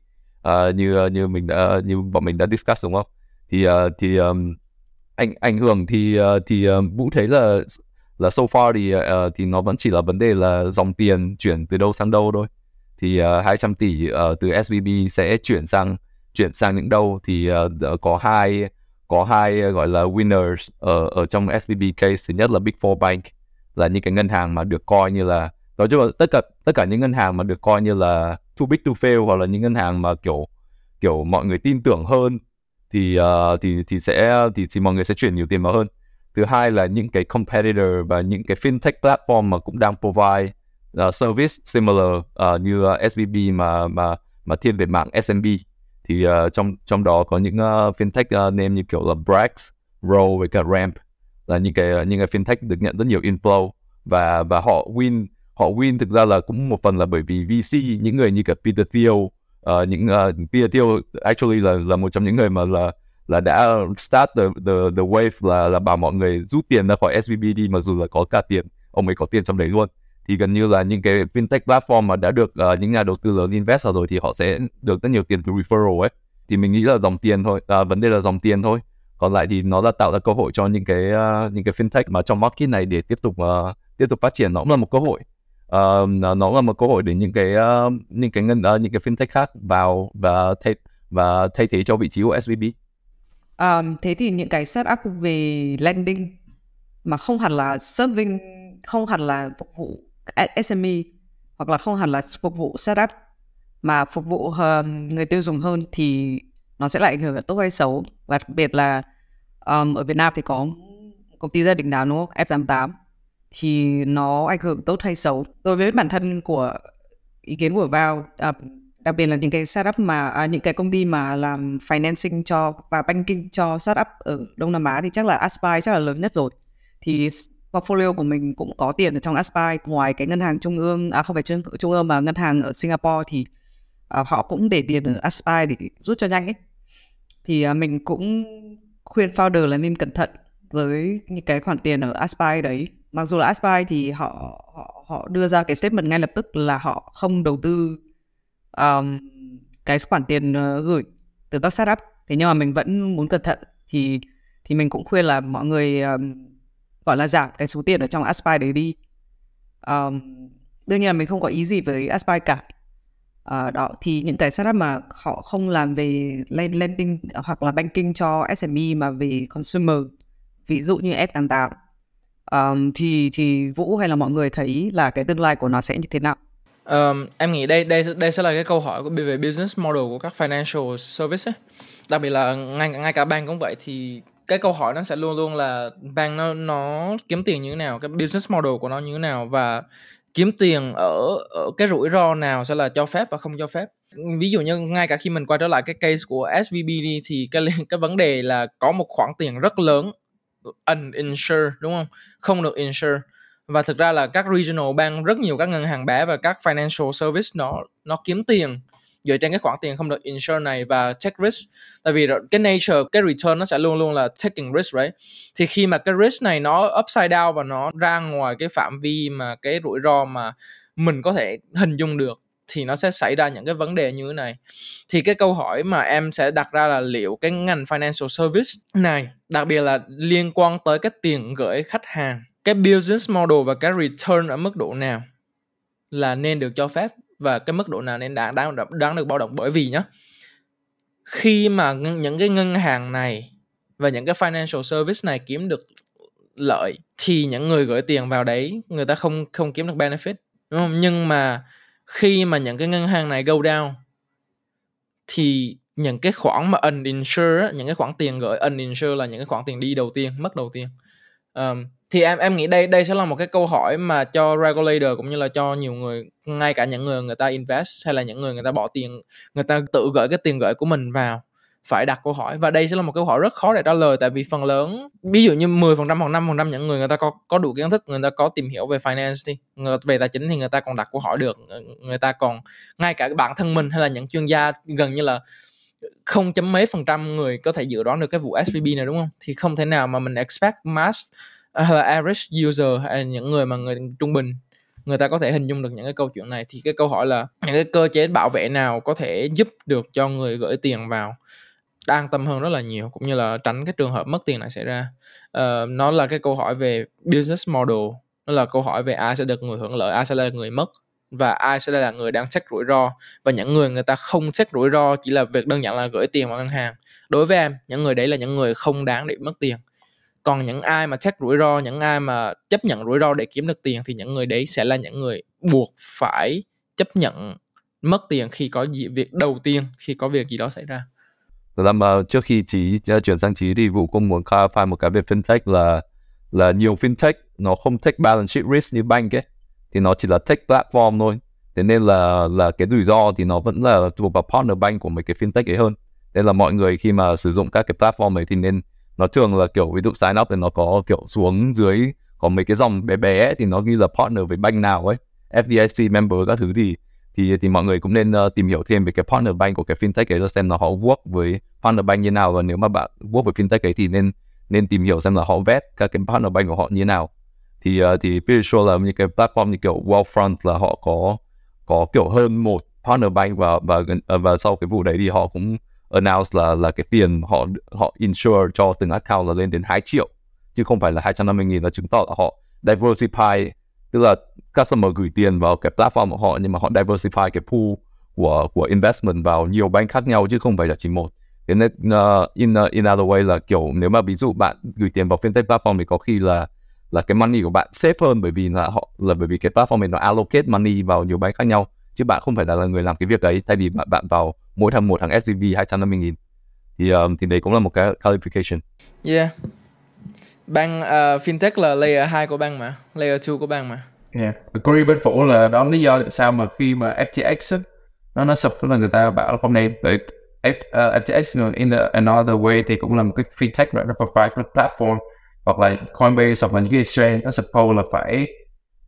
Uh, như ờ, như mình đã như bọn mình đã discuss đúng không? Thì uh, thì um, ảnh ảnh hưởng thì uh, thì uh, vũ thấy là là so far thì uh, thì nó vẫn chỉ là vấn đề là dòng tiền chuyển từ đâu sang đâu thôi thì ờ, uh, 200 tỷ uh, từ SVB sẽ chuyển sang chuyển sang những đâu? Thì uh, có hai có hai gọi là winners ở ở trong SVB case. Thứ nhất là Big Four Bank là những cái ngân hàng mà được coi như là nói chung là tất cả tất cả những ngân hàng mà được coi như là too big to fail hoặc là những ngân hàng mà kiểu kiểu mọi người tin tưởng hơn thì uh, thì thì sẽ thì thì mọi người sẽ chuyển nhiều tiền vào hơn. Thứ hai là những cái competitor và những cái fintech platform mà cũng đang provide uh, service similar uh, như ờ, uh, SVB mà mà mà thiên về mạng SMB thì uh, trong trong đó có những uh, fintech uh, name như kiểu là Brax, Roll với cả Ramp là những cái những cái fintech được nhận rất nhiều inflow và và họ win họ win thực ra là cũng một phần là bởi vì VC những người như cả Peter Thiel uh, những uh, Peter Thiel actually là là một trong những người mà là là đã start the the the wave là là bảo mọi người rút tiền ra khỏi SVB đi mặc dù là có cả tiền ông ấy có tiền trong đấy luôn thì gần như là những cái fintech platform mà đã được uh, những nhà đầu tư lớn invest vào rồi thì họ sẽ được rất nhiều tiền từ referral ấy. Thì mình nghĩ là dòng tiền thôi à, vấn đề là dòng tiền thôi. Còn lại thì nó là tạo ra cơ hội cho những cái uh, những cái fintech mà trong market này để tiếp tục uh, tiếp tục phát triển. Nó cũng là một cơ hội. Uh, nó là một cơ hội để những cái uh, những cái ngân uh, những cái fintech khác vào và thay và thay thế cho vị trí của SVB. Um, thế thì những cái setup về lending mà không hẳn là serving không hẳn là phục vụ SME hoặc là không hẳn là phục vụ setup mà phục vụ người tiêu dùng hơn thì nó sẽ lại ảnh hưởng tốt hay xấu. Và đặc biệt là um, ở Việt Nam thì có công ty gia đình nào đúng không? F88 thì nó ảnh hưởng tốt hay xấu. Đối với bản thân của ý kiến của vào à, đặc biệt là những cái startup mà à, những cái công ty mà làm financing cho và banking cho startup ở Đông Nam Á thì chắc là Aspire chắc là lớn nhất rồi. Thì portfolio của mình cũng có tiền ở trong Aspire ngoài cái ngân hàng trung ương à không phải trung, trung ương mà ngân hàng ở Singapore thì à, họ cũng để tiền ở Aspire để rút cho nhanh ấy. Thì à, mình cũng khuyên founder là nên cẩn thận với những cái khoản tiền ở Aspire đấy. Mặc dù là Aspire thì họ họ họ đưa ra cái statement ngay lập tức là họ không đầu tư um, cái khoản tiền uh, gửi từ các startup. Thế nhưng mà mình vẫn muốn cẩn thận thì thì mình cũng khuyên là mọi người um, gọi là giảm cái số tiền ở trong Aspire đấy đi um, đương nhiên là mình không có ý gì với Aspire cả uh, đó thì những cái setup mà họ không làm về lending hoặc là banking cho SME mà về consumer ví dụ như F88 um, thì thì Vũ hay là mọi người thấy là cái tương lai của nó sẽ như thế nào? Um, em nghĩ đây đây đây sẽ là cái câu hỏi về business model của các financial service ấy. Đặc biệt là ngay ngay cả bank cũng vậy thì cái câu hỏi nó sẽ luôn luôn là bank nó nó kiếm tiền như thế nào, cái business model của nó như thế nào và kiếm tiền ở, ở cái rủi ro nào sẽ là cho phép và không cho phép. Ví dụ như ngay cả khi mình quay trở lại cái case của SVB đi thì cái cái vấn đề là có một khoản tiền rất lớn uninsured đúng không? Không được insure. Và thực ra là các regional bank rất nhiều các ngân hàng bé và các financial service nó nó kiếm tiền dựa trên cái khoản tiền không được insure này và take risk. Tại vì cái nature, cái return nó sẽ luôn luôn là taking risk, right? Thì khi mà cái risk này nó upside down và nó ra ngoài cái phạm vi mà cái rủi ro mà mình có thể hình dung được, thì nó sẽ xảy ra những cái vấn đề như thế này. Thì cái câu hỏi mà em sẽ đặt ra là liệu cái ngành financial service này, đặc biệt là liên quan tới cái tiền gửi khách hàng, cái business model và cái return ở mức độ nào là nên được cho phép? Và cái mức độ nào nên đáng đáng đáng được báo động. Bởi vì nhá khi mà những cái ngân hàng này và những cái financial service này kiếm được lợi thì những người gửi tiền vào đấy người ta không không kiếm được benefit đúng không? Nhưng mà khi mà những cái ngân hàng này go down thì những cái khoản mà uninsured những cái khoản tiền gửi uninsured là những cái khoản tiền đi đầu tiên mất đầu tiên. Um, thì em em nghĩ đây đây sẽ là một cái câu hỏi mà cho regulator cũng như là cho nhiều người ngay cả những người người ta invest hay là những người người ta bỏ tiền người ta tự gửi cái tiền gửi của mình vào phải đặt câu hỏi. Và đây sẽ là một câu hỏi rất khó để trả lời tại vì phần lớn ví dụ như 10% hoặc 5% những người người ta có có đủ kiến thức người ta có tìm hiểu về finance đi người, về tài chính thì người ta còn đặt câu hỏi được người ta còn ngay cả bản thân mình hay là những chuyên gia gần như là không chấm mấy phần trăm người có thể dự đoán được cái vụ SVB này đúng không? Thì không thể nào mà mình expect mass À, hay là average user hay những người mà người trung bình người ta có thể hình dung được những cái câu chuyện này. Thì cái câu hỏi là những cái cơ chế bảo vệ nào có thể giúp được cho người gửi tiền vào an tâm hơn rất là nhiều cũng như là tránh cái trường hợp mất tiền này xảy ra? Uh, nó là cái câu hỏi về business model nó là câu hỏi về ai sẽ được người hưởng lợi ai sẽ là người mất và ai sẽ là người đang xét rủi ro. Và những người người ta không xét rủi ro chỉ là việc đơn giản là gửi tiền vào ngân hàng. Đối với em những người đấy là những người không đáng để mất tiền còn những ai mà check rủi ro những ai mà chấp nhận rủi ro để kiếm được tiền thì những người đấy sẽ là những người buộc phải chấp nhận mất tiền khi có việc đầu tiên khi có việc gì đó xảy ra. Thật ra mà trước khi Trí uh, ờ, chuyển sang Trí thì Vũ cũng muốn clarify một cái về fintech là là nhiều fintech nó không take balance sheet risk như bank ấy. Thì nó chỉ là take platform thôi. Thế nên là là cái rủi ro thì nó vẫn là thuộc vào partner bank của mấy cái fintech ấy hơn. Nên là mọi người khi mà sử dụng các cái platform ấy thì nên nó thường là kiểu ví dụ sign up thì nó có kiểu xuống dưới có mấy cái dòng bé bé ấy, thì nó ghi là partner với bank nào ấy FDIC member các thứ thì thì thì mọi người cũng nên uh, tìm hiểu thêm về cái partner bank của cái fintech ấy là xem là họ work với partner bank như nào và nếu mà bạn work với fintech ấy thì nên nên tìm hiểu xem là họ vet các cái partner bank của họ như nào. Thì uh, thì pretty sure là những cái platform như kiểu Wealthfront là họ có có kiểu hơn một partner bank và và và, ờ, và sau cái vụ đấy thì họ cũng announce là là cái tiền họ họ insure cho từng account là lên đến 2 triệu chứ không phải là 250 nghìn là chứng tỏ là họ diversify tức là customer gửi tiền vào cái platform của họ nhưng mà họ diversify cái pool của của investment vào nhiều bank khác nhau chứ không phải là chỉ một. Thế nên uh, in uh, in other way là kiểu nếu mà ví dụ bạn gửi tiền vào fintech platform thì có khi là là cái money của bạn safe hơn bởi vì là họ là bởi vì cái platform này nó allocate money vào nhiều bank khác nhau chứ bạn không phải là, là người làm cái việc đấy thay vì bạn bạn vào mỗi thằng một thằng SVB 250 nghìn thì um, thì đấy cũng là một cái clarification. Yeah. Bank uh, fintech là layer 2 của bank mà, layer 2 của bank mà. Yeah. Agree bên phủ là đó lý do tại sao mà khi mà FTX nó nó sụp là người ta bảo là không nên tại F, uh, FTX in the, another way thì cũng là một cái fintech right? nó provide platform hoặc là Coinbase hoặc là những cái exchange nó suppose là phải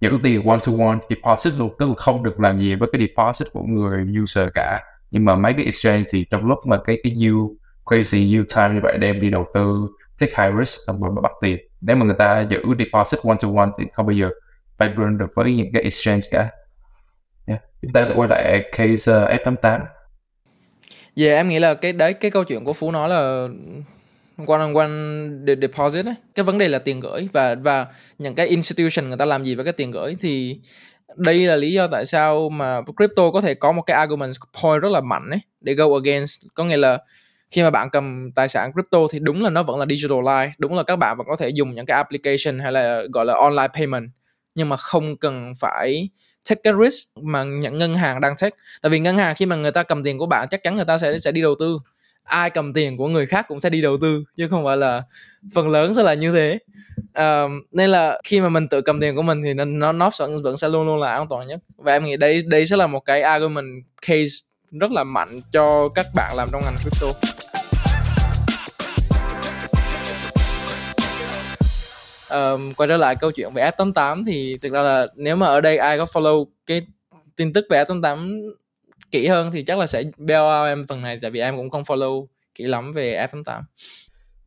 giữ tiền one to one deposit luôn tức là không được làm gì với cái deposit của người user cả. Nhưng mà mấy cái exchange thì trong lúc mà cái cái yield crazy yield time như vậy đem đi đầu tư take high risk xong rồi bắt tiền. Nếu mà người ta giữ deposit one to one thì không bao giờ vibrant được với những cái exchange cả. Yeah. chúng ta quay lại case ờ, uh, F88 Yeah, em nghĩ là cái đấy cái câu chuyện của Phú nói là one on one deposit ấy. cái vấn đề là tiền gửi và và những cái institution người ta làm gì với cái tiền gửi thì đây là lý do tại sao mà crypto có thể có một cái argument point rất là mạnh ấy, để go against. Có nghĩa là khi mà bạn cầm tài sản crypto thì đúng là nó vẫn là digital life, đúng là các bạn vẫn có thể dùng những cái application hay là gọi là online payment, nhưng mà không cần phải take cái risk mà những ngân hàng đang take. Tại vì ngân hàng khi mà người ta cầm tiền của bạn, chắc chắn người ta sẽ sẽ đi đầu tư ai cầm tiền của người khác cũng sẽ đi đầu tư chứ không phải là phần lớn sẽ là như thế. Uh, nên là khi mà mình tự cầm tiền của mình thì nó nó vẫn vẫn sẽ luôn luôn là an toàn nhất. Và em nghĩ đây đây sẽ là một cái argument case rất là mạnh cho các bạn làm trong ngành crypto. Um, quay trở lại câu chuyện về F88 thì thực ra là nếu mà ở đây ai có follow cái tin tức về F88 kỹ hơn thì chắc là sẽ bail out em phần này tại vì em cũng không follow kỹ lắm về F88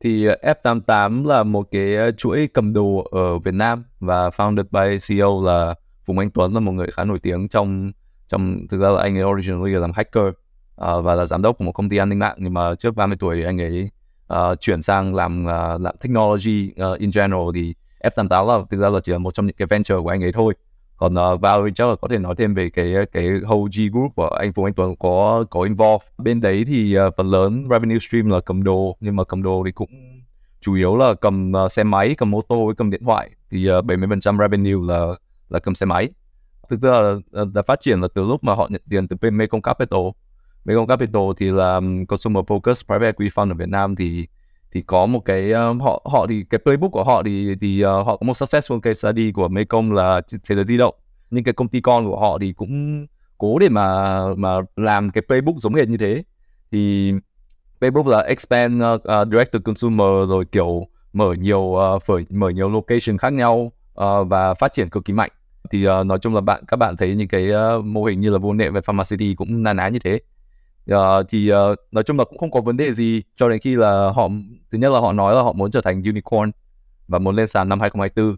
thì ờ, F88 là một cái ờ, chuỗi cầm đồ ở Việt Nam và founded by CEO là Phùng Anh Tuấn là một người khá nổi tiếng trong trong thực ra là anh ấy originally là làm hacker uh, và là giám đốc của một công ty an ninh mạng. Nhưng mà trước 30 tuổi thì anh ấy uh, chuyển sang làm uh, làm technology uh, in general. Thì F88 là thực ra là chỉ là một trong những cái venture của anh ấy thôi còn ờ, uh, Valerie chắc là có thể nói thêm về cái ờ, cái whole G Group của anh Phùng Anh Tuấn có có involve. Bên đấy thì uh, phần lớn revenue stream là cầm đồ nhưng mà cầm đồ thì cũng chủ yếu là cầm uh, xe máy cầm mô tô với cầm điện thoại. Thì uh, 70% revenue là là cầm xe máy. Thực ra là, là, là phát triển là từ lúc mà họ nhận tiền từ bên Mekong Capital. Mekong Capital thì là consumer focus private equity fund ở Việt Nam thì thì có một cái um, họ họ thì cái playbook của họ thì thì uh, họ có một successful case study của Mekong là thế giới di động. Nhưng cái công ty con của họ thì cũng cố để mà mà làm cái playbook giống hệt như thế. Thì playbook là expand uh, uh, direct to consumer rồi kiểu mở nhiều uh, phở, mở nhiều location khác nhau uh, và phát triển cực kỳ mạnh. Thì uh, nói chung là bạn các bạn thấy những cái uh, mô hình như là vô nệ về pharmacy cũng na ná như thế uh, thì uh, nói chung là cũng không có vấn đề gì cho đến khi là họ thứ nhất là họ nói là họ muốn trở thành unicorn và muốn lên sàn năm 2024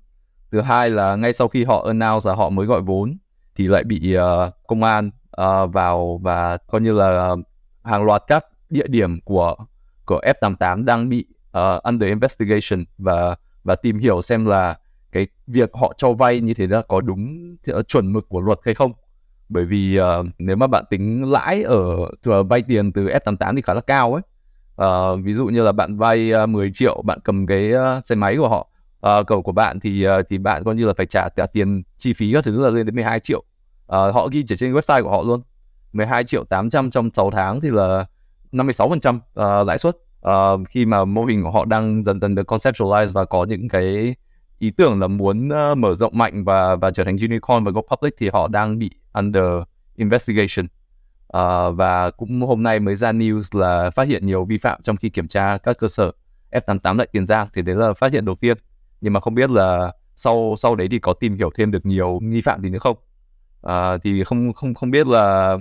thứ hai là ngay sau khi họ announce là họ mới gọi vốn thì lại bị uh, công an uh, vào và coi như là hàng loạt các địa điểm của của F88 đang bị uh, under investigation và và tìm hiểu xem là cái việc họ cho vay như thế là có đúng chuẩn mực của luật hay không bởi vì uh, nếu mà bạn tính lãi ở vay tiền từ S88 thì khá là cao ấy. Uh, ví dụ như là bạn vay ờ, uh, 10 triệu bạn cầm cái uh, xe máy của họ uh, cầu của bạn thì uh, thì bạn coi như là phải trả trả tiền chi phí các thứ là lên đến 12 triệu. Uh, họ ghi chỉ trên website của họ luôn. 12 triệu 800 trong 6 tháng thì là 56% uh, lãi suất. Uh, khi mà mô hình của họ đang dần dần được conceptualize và có những cái ý tưởng là muốn uh, mở rộng mạnh và và trở thành unicorn và go public thì họ đang bị under investigation. Uh, và cũng hôm nay mới ra news là phát hiện nhiều vi phạm trong khi kiểm tra các cơ sở F88 tại Tiền Giang thì đấy là phát hiện đầu tiên. Nhưng mà không biết là sau sau đấy thì có tìm hiểu thêm được nhiều nghi phạm gì nữa không? Uh, thì không không không biết là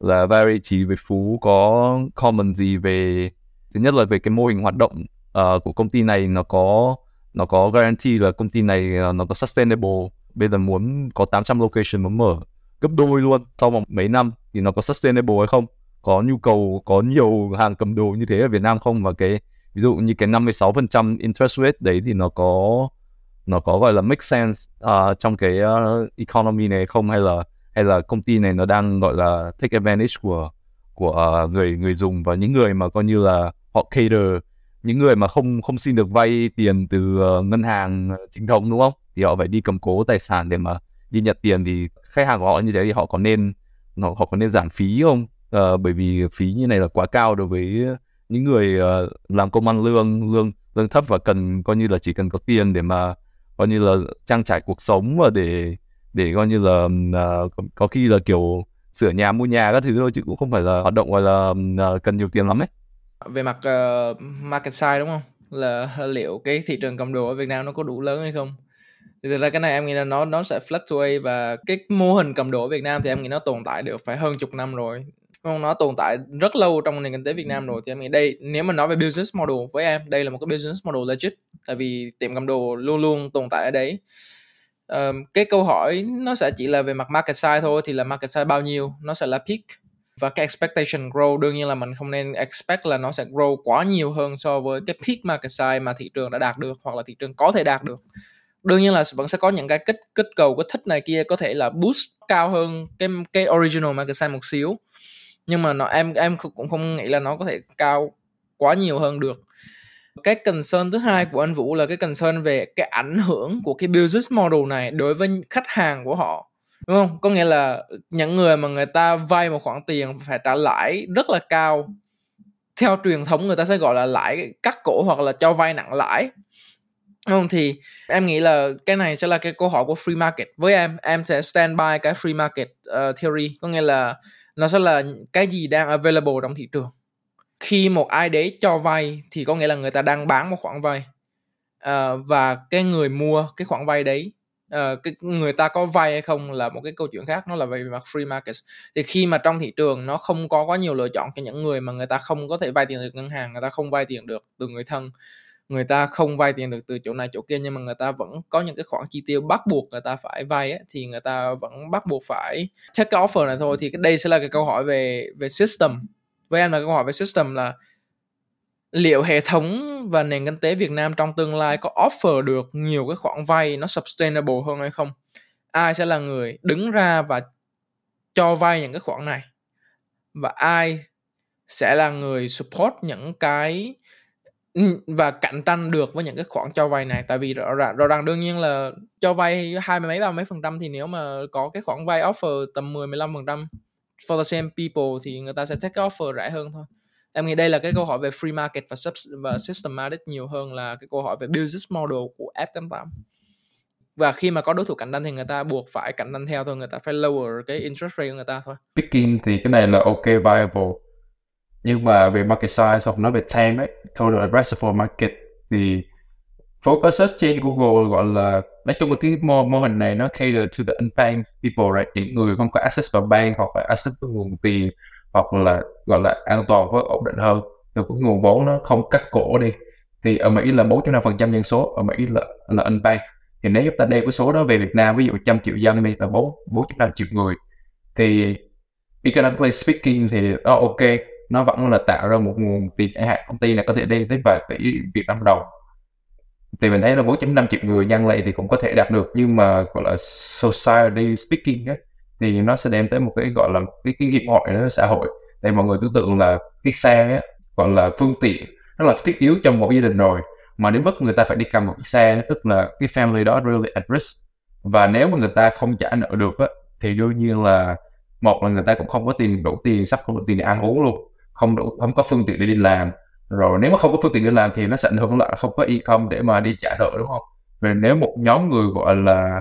là Vary chỉ với Phú có comment gì về thứ nhất là về cái mô hình hoạt động uh, của công ty này nó có nó có guarantee là công ty này uh, nó có sustainable. Bây giờ muốn có 800 location muốn mở gấp đôi luôn. Sau vòng mấy năm thì nó có sustainable hay không? Có nhu cầu có nhiều hàng cầm đồ như thế ở Việt Nam không? Và cái ví dụ như cái 56% interest rate đấy thì nó có nó có gọi là make sense uh, trong cái uh, economy này không? Hay là hay là công ty này nó đang gọi là take advantage của của uh, người người dùng? Và những người mà coi như là họ cater những người mà không không xin được vay tiền từ uh, ngân hàng ờ, chính thống đúng không? Thì họ phải đi cầm cố tài sản để mà đi nhận tiền thì khách hàng của họ như thế thì họ có nên họ, họ có nên giảm phí không? Uh, bởi vì phí như này là quá cao đối với những người uh, làm công ăn lương lương lương thấp và cần coi như là chỉ cần có tiền để mà coi như là trang trải cuộc sống và để để coi như là uh, có khi là kiểu sửa nhà mua nhà các thứ thôi chứ cũng không phải là hoạt động gọi là uh, cần nhiều tiền lắm đấy. về mặt uh, market size đúng không? Là liệu cái thị trường cầm đồ ở Việt Nam nó có đủ lớn hay không? Thì thực ra cái này em nghĩ là nó nó sẽ fluctuate và cái mô hình cầm đồ ở Việt Nam thì em nghĩ nó tồn tại được phải hơn chục năm rồi. Không? Nó tồn tại rất lâu trong nền kinh tế Việt Nam rồi thì em nghĩ đây nếu mà nói về business model với em đây là một cái business model legit tại vì tiệm cầm đồ luôn luôn tồn tại ở đấy. Um, cái câu hỏi nó sẽ chỉ là về mặt market size thôi thì là market size bao nhiêu? Nó sẽ là peak. Và cái expectation grow đương nhiên là mình không nên expect là nó sẽ grow quá nhiều hơn so với cái peak market size mà thị trường đã đạt được hoặc là thị trường có thể đạt được đương nhiên là vẫn sẽ có những cái kích kích cầu có thích này kia, có thể là boost cao hơn cái cái original market size một xíu. Nhưng mà nó em em cũng không nghĩ là nó có thể cao quá nhiều hơn được. Cái concern thứ hai của anh Vũ là cái concern về cái ảnh hưởng của cái business model này đối với khách hàng của họ. Đúng không? Có nghĩa là những người mà người ta vay một khoản tiền phải trả lãi rất là cao. Theo truyền thống người ta sẽ gọi là lãi cắt cổ hoặc là cho vay nặng lãi không thì em nghĩ là cái này sẽ là cái câu hỏi của free market. Với em em sẽ stand by cái free market uh, theory. Có nghĩa là nó sẽ là cái gì đang available trong thị trường. Khi một ai đấy cho vay thì có nghĩa là người ta đang bán một khoản vay. Uh, và cái người mua cái khoản vay đấy uh, cái người ta có vay hay không là một cái câu chuyện khác nó là về mặt free market thì khi mà trong thị trường nó không có quá nhiều lựa chọn cho những người mà người ta không có thể vay tiền từ ngân hàng người ta không vay tiền được từ người thân người ta không vay tiền được từ chỗ này chỗ kia nhưng mà người ta vẫn có những cái khoản chi tiêu bắt buộc người ta phải vay ấy, thì người ta vẫn bắt buộc phải check cái offer này thôi. Thì đây sẽ là cái câu hỏi về về system. Với anh là câu hỏi về system là liệu hệ thống và nền kinh tế Việt Nam trong tương lai có offer được nhiều cái khoản vay nó sustainable hơn hay không? Ai sẽ là người đứng ra và cho vay những cái khoản này? Và ai sẽ là người support những cái Ừ, và cạnh tranh được với những cái khoản cho vay này. Tại vì rõ ràng rõ ràng đương nhiên là cho vay hai mươi mấy, ba mấy phần trăm thì nếu mà có cái khoản vay offer tầm 10 15 phần trăm for the same people thì người ta sẽ take cái offer rẻ hơn thôi. Em nghĩ đây là cái câu hỏi về free market và sub, và systematic nhiều hơn là cái câu hỏi về business model của F88 và khi mà có đối thủ cạnh tranh thì người ta buộc phải cạnh tranh theo thôi, người ta phải lower cái interest rate của người ta thôi. Picking thì cái này là ok, viable nhưng mà về market size hoặc nói về TAM ấy total addressable market thì focus search trên Google gọi là nói chung là cái mô, mô hình này nó cater to the unbanked people right? Những người không có access vào bank hoặc là access với nguồn tiền hoặc là gọi là an toàn với ổn định hơn. Từ cái nguồn vốn nó không cắt cổ đi. Thì ở Mỹ là 4.5% dân số ở Mỹ là là unbanked. Thì nếu chúng ta đem cái số đó về Việt Nam ví dụ trăm triệu dân đi là 4 4.5 triệu người. Thì economically speaking thì oh, ok nó vẫn là tạo ra một nguồn tiền chẳng hạn công ty là có thể đem tới vài tỷ Việt Nam đồng thì mình thấy là 4.5 triệu người nhân lại thì cũng có thể đạt được nhưng mà gọi là society speaking ấy, thì nó sẽ đem tới một cái gọi là cái cái hiệp hội nó xã hội. Để mọi người tưởng tượng là cái xe ấy, gọi là phương tiện nó là thiết yếu trong một gia đình rồi mà đến mức người ta phải đi cầm một cái xe tức là cái family đó really at risk. Và nếu mà người ta không trả nợ được á, thì đương nhiên là một là người ta cũng không có tiền đủ tiền sắp không đủ tiền để ăn uống luôn không đủ, không có phương tiện để đi làm. Rồi nếu mà không có phương tiện đi làm thì nó sẽ ảnh hưởng là không có income để mà đi trả nợ, đúng không? Về nếu một nhóm người, gọi là,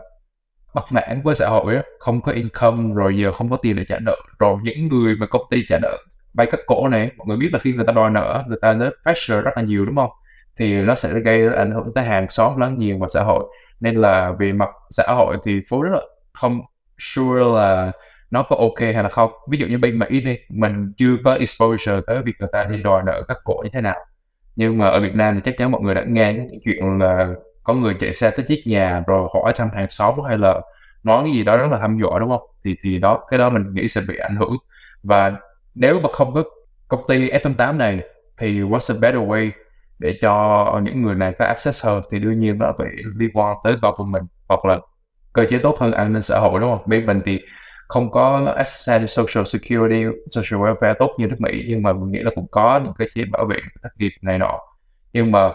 bất mãn với xã hội không có income, rồi giờ không có tiền để trả nợ, rồi những người mà công ty trả nợ vay cắt cổ này, mọi người biết là khi người ta đòi nợ, người ta nó pressure rất là nhiều, đúng không? Thì nó sẽ gây ảnh hưởng tới hàng xóm láng giềng và xã hội. Nên là về mặt xã hội thì phố rất là không sure là nó có ok hay là không? Ví dụ như bên mỹ đi, mình chưa có exposure tới việc người ta đi đòi nợ các cổ như thế nào. Nhưng mà ở Việt Nam thì chắc chắn mọi người đã nghe những chuyện là có người chạy xe tới chiếc nhà rồi hỏi thăm hàng xóm hay là nói cái gì đó rất là hăm dọa, đúng không? Thì thì đó, cái đó mình nghĩ sẽ bị ảnh hưởng. Và nếu mà không có công ty F88 này thì what's a better way để cho những người này có access hơn thì đương nhiên nó phải liên quan tới government hoặc là cơ chế tốt hơn an ninh xã hội, đúng không? Bên mình thì không có access social security social welfare tốt như nước Mỹ nhưng mà mình nghĩ là cũng có những cái chế bảo vệ thất nghiệp này nọ. Nhưng mà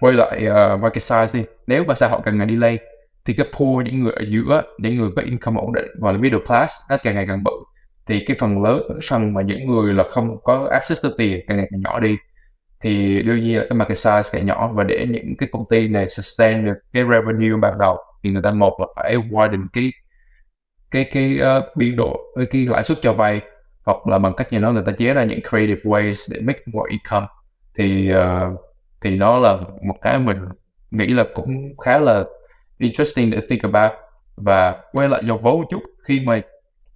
quay lại uh, market size đi nếu mà xã hội càng ngày đi lên thì cái pool những người ở giữa những người có income ổn định và là middle class nó càng ngày càng bự. Thì cái phần lớn phần mà những người là không có access to tiền càng ngày càng nhỏ đi thì đương nhiên là cái market size sẽ nhỏ và để những cái công ty này sustain được cái revenue ban đầu thì người ta một là phải widen cái cái cái uh, biên độ cái, cái lãi suất cho vay hoặc là bằng cách gì đó người ta chế ra những creative ways để make more income thì uh, thì nó là một cái mình nghĩ là cũng khá là interesting để think about và quay lại dòng vốn một chút khi mà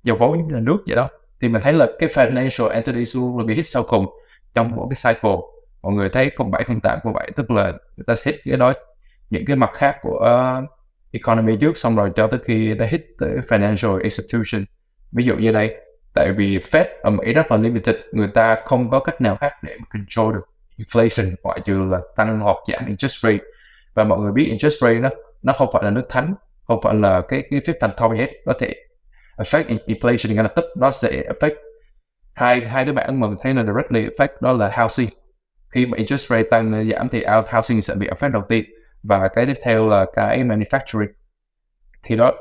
dòng vốn như là nước vậy đó thì mình thấy là cái financial entities luôn là bị hit sau cùng trong mỗi cái cycle. Mọi người thấy không bảy không tám không bảy tức là người ta hit cái đó những cái mặt khác của uh, economy trước, xong rồi cho tới khi nó hit tới financial institution. Ví dụ như đây, tại vì Fed ở Mỹ rất là limited, người ta không có cách nào khác để control được inflation, ngoại trừ là tăng hoặc giảm interest rate. Và mọi người biết interest rate nó nó không phải là nước thánh, không phải là cái cái phép thành thông hết. Có thể affect inflation ngay lập tức nó sẽ affect hai hai đứa bạn mà mình thấy là directly affect đó là housing. Khi mà interest rate tăng, giảm thì housing sẽ bị affect đầu tiên và cái tiếp theo là cái manufacturing. Thì đó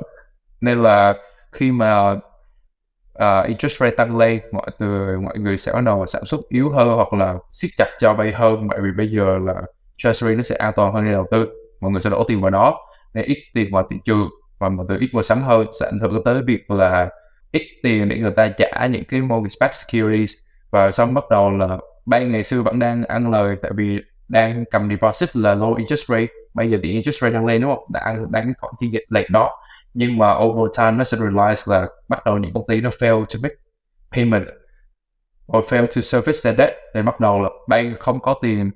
nên là khi mà uh, interest rate tăng lên mọi người mọi người sẽ bắt đầu sản xuất yếu hơn hoặc là siết chặt cho vay hơn bởi vì bây giờ là treasury nó sẽ an toàn hơn để đầu tư. Mọi người sẽ đổ tiền vào đó nên ít tiền vào thị trường và mọi người ít mua sắm hơn. Sẽ ảnh hưởng tới việc là ít tiền để người ta trả những cái mortgage backed securities. Và xong bắt đầu là bank ngày xưa vẫn đang ăn lời tại vì đang cầm deposit là low interest rate bây giờ thì interest rate đang lên đúng không? Đã đánh đang cái khoản chi dịch lệch đó. Nhưng mà over time nó sẽ realize là bắt đầu những công ty nó fail to make payment or fail to service their debt. Thì bắt đầu là bank không có tiền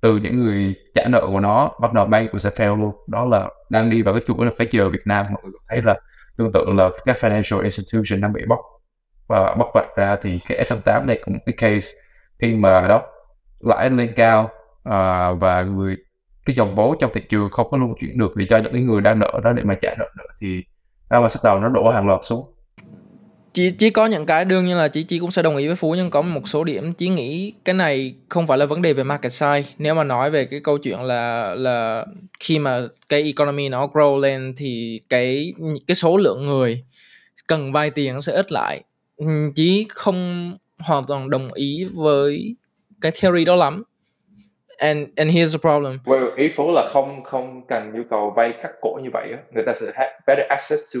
từ những người trả nợ của nó bắt đầu bank cũng sẽ fail luôn. Đó là đang đi vào cái chuỗi là phải chờ Việt Nam mọi người thấy là tương tự là các financial institution đang bị bóc và bóc vạch ra thì cái S8 này cũng cái case khi mà đó lãi lên cao uh, và người cái dòng vốn trong thị trường không có lưu chuyển được để cho những cái người đang nợ đó để mà trả nợ nữa thì ra mà bắt đầu nó đổ hàng loạt xuống. Chỉ chỉ có những cái đương nhiên là chỉ chỉ cũng sẽ đồng ý với phú nhưng có một số điểm chỉ nghĩ cái này không phải là vấn đề về market size. Nếu mà nói về cái câu chuyện là là khi mà cái economy nó grow lên thì cái cái số lượng người cần vay tiền nó sẽ ít lại. Chỉ không hoàn toàn đồng ý với cái theory đó lắm and and here's the problem. Well, ý phố là không không cần nhu cầu vay cắt cổ như vậy người ta sẽ have better access to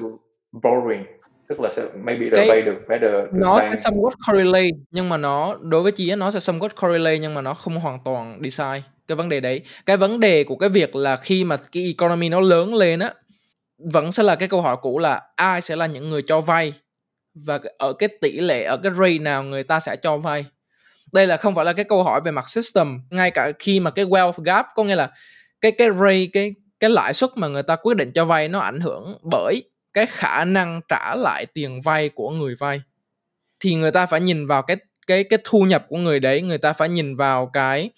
borrowing. Tức là sẽ maybe cái, vay được better được nó sẽ somewhat correlate nhưng mà nó đối với chị nó sẽ somewhat correlate nhưng mà nó không hoàn toàn đi sai cái vấn đề đấy. Cái vấn đề của cái việc là khi mà cái economy nó lớn lên á vẫn sẽ là cái câu hỏi cũ là ai sẽ là những người cho vay? Và ở cái tỷ lệ ở cái rate nào người ta sẽ cho vay đây là không phải là cái câu hỏi về mặt system, ngay cả khi mà cái wealth gap, có nghĩa là cái cái rate, cái cái lãi suất mà người ta quyết định cho vay nó ảnh hưởng bởi cái khả năng trả lại tiền vay của người vay. Thì người ta phải nhìn vào cái cái cái thu nhập của người đấy, người ta phải nhìn vào cái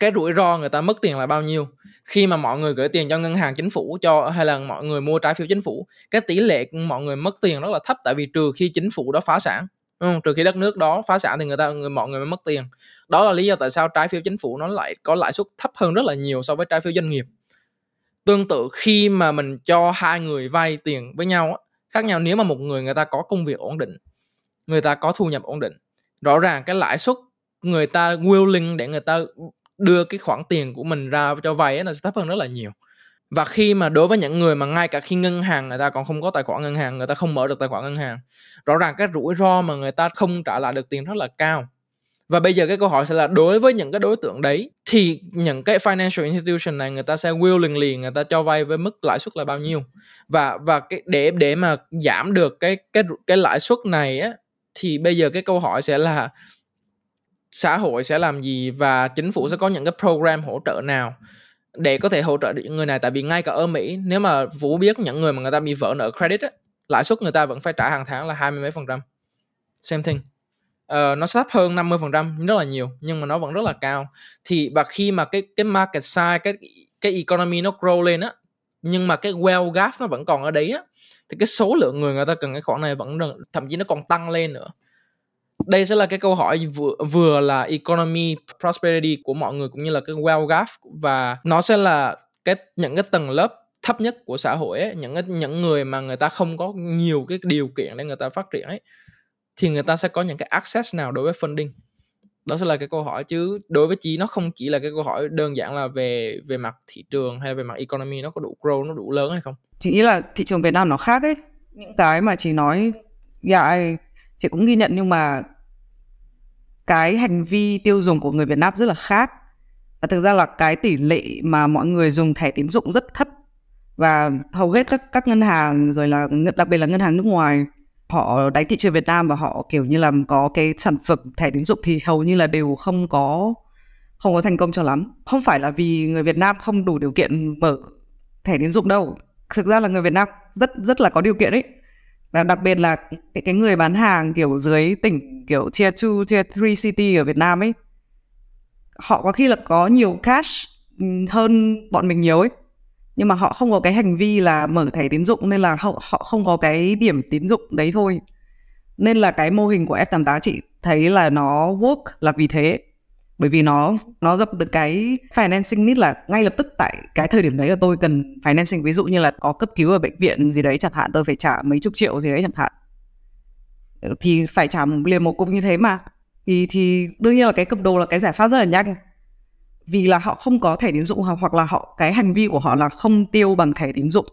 cái rủi ro người ta mất tiền là bao nhiêu. Khi mà mọi người gửi tiền cho ngân hàng chính phủ cho, hay là mọi người mua trái phiếu chính phủ, cái tỷ lệ mọi người mất tiền rất là thấp, tại vì trừ khi chính phủ đó phá sản không? trừ khi đất nước đó phá sản thì người ta, người, mọi người mới mất tiền. Đó là lý do tại sao trái phiếu chính phủ nó lại có lãi suất thấp hơn rất là nhiều so với trái phiếu doanh nghiệp. Tương tự khi mà mình cho hai người vay tiền với nhau khác nhau nếu mà một người người ta có công việc ổn định, người ta có thu nhập ổn định, rõ ràng cái lãi suất người ta willing để người ta đưa cái khoản tiền của mình ra cho vay nó sẽ thấp hơn rất là nhiều và khi mà đối với những người mà ngay cả khi ngân hàng người ta còn không có tài khoản ngân hàng, người ta không mở được tài khoản ngân hàng, rõ ràng cái rủi ro mà người ta không trả lại được tiền rất là cao. Và bây giờ cái câu hỏi sẽ là đối với những cái đối tượng đấy, thì những cái financial institution này người ta sẽ willingly người ta cho vay với mức lãi suất là bao nhiêu? Và và cái, để để mà giảm được cái cái cái lãi suất này á, thì bây giờ cái câu hỏi sẽ là xã hội sẽ làm gì và chính phủ sẽ có những cái program hỗ trợ nào? Để có thể hỗ trợ được những người này. Tại vì ngay cả ở Mỹ nếu mà Vũ biết những người mà người ta bị vỡ nợ credit á, lãi suất người ta vẫn phải trả hàng tháng là hai mươi mấy phần trăm. Same thing. Uh, nó thấp hơn 50 phần trăm rất là nhiều nhưng mà nó vẫn rất là cao. Thì và khi mà cái cái market size cái cái economy nó grow lên á nhưng mà cái well gap nó vẫn còn ở đấy á thì cái số lượng người người ta cần cái khoản này vẫn thậm chí nó còn tăng lên nữa đây sẽ là cái câu hỏi vừa vừa là economy prosperity của mọi người cũng như là cái well gap và nó sẽ là cái những cái tầng lớp thấp nhất của xã hội ấy, những cái những người mà người ta không có nhiều cái điều kiện để người ta phát triển ấy thì người ta sẽ có những cái access nào đối với funding? Đó sẽ là cái câu hỏi chứ đối với chị nó không chỉ là cái câu hỏi đơn giản là về về mặt thị trường hay về mặt economy nó có đủ grow nó đủ lớn hay không? Chị nghĩ là thị trường Việt Nam nó khác ấy. Những cái mà chị nói dạ chị cũng ghi nhận nhưng mà cái hành vi tiêu dùng của người Việt Nam rất là khác. Và thực ra là cái tỷ lệ mà mọi người dùng thẻ tín dụng rất thấp. Và hầu hết các các ngân hàng, rồi là đặc biệt là ngân hàng nước ngoài, họ đánh thị trường Việt Nam và họ kiểu như là có cái sản phẩm thẻ tín dụng thì hầu như là đều không có không có thành công cho lắm. Không phải là vì người Việt Nam không đủ điều kiện mở thẻ tín dụng đâu. Thực ra là người Việt Nam rất rất là có điều kiện ấy và đặc biệt là cái, cái người bán hàng kiểu dưới tỉnh kiểu tier 2, tier 3 city ở Việt Nam ấy họ có khi là có nhiều cash ừ, hơn bọn mình nhiều ấy. Nhưng mà họ không có cái hành vi là mở thẻ tín dụng nên là họ, họ không có cái điểm tín dụng đấy thôi. Nên là cái mô hình của F88 chị thấy là nó work là vì thế bởi vì nó nó gặp được cái financing need là ngay lập tức tại cái thời điểm đấy là tôi cần financing. Ví dụ như là có cấp cứu ở bệnh viện gì đấy chẳng hạn tôi phải trả mấy chục triệu gì đấy chẳng hạn. Thì phải trả liền một cục như thế mà. Thì thì đương nhiên là cái cầm đồ là cái giải pháp rất là nhanh. Vì là họ không có thẻ tín dụng hoặc là họ cái hành vi của họ là không tiêu bằng thẻ tín dụng.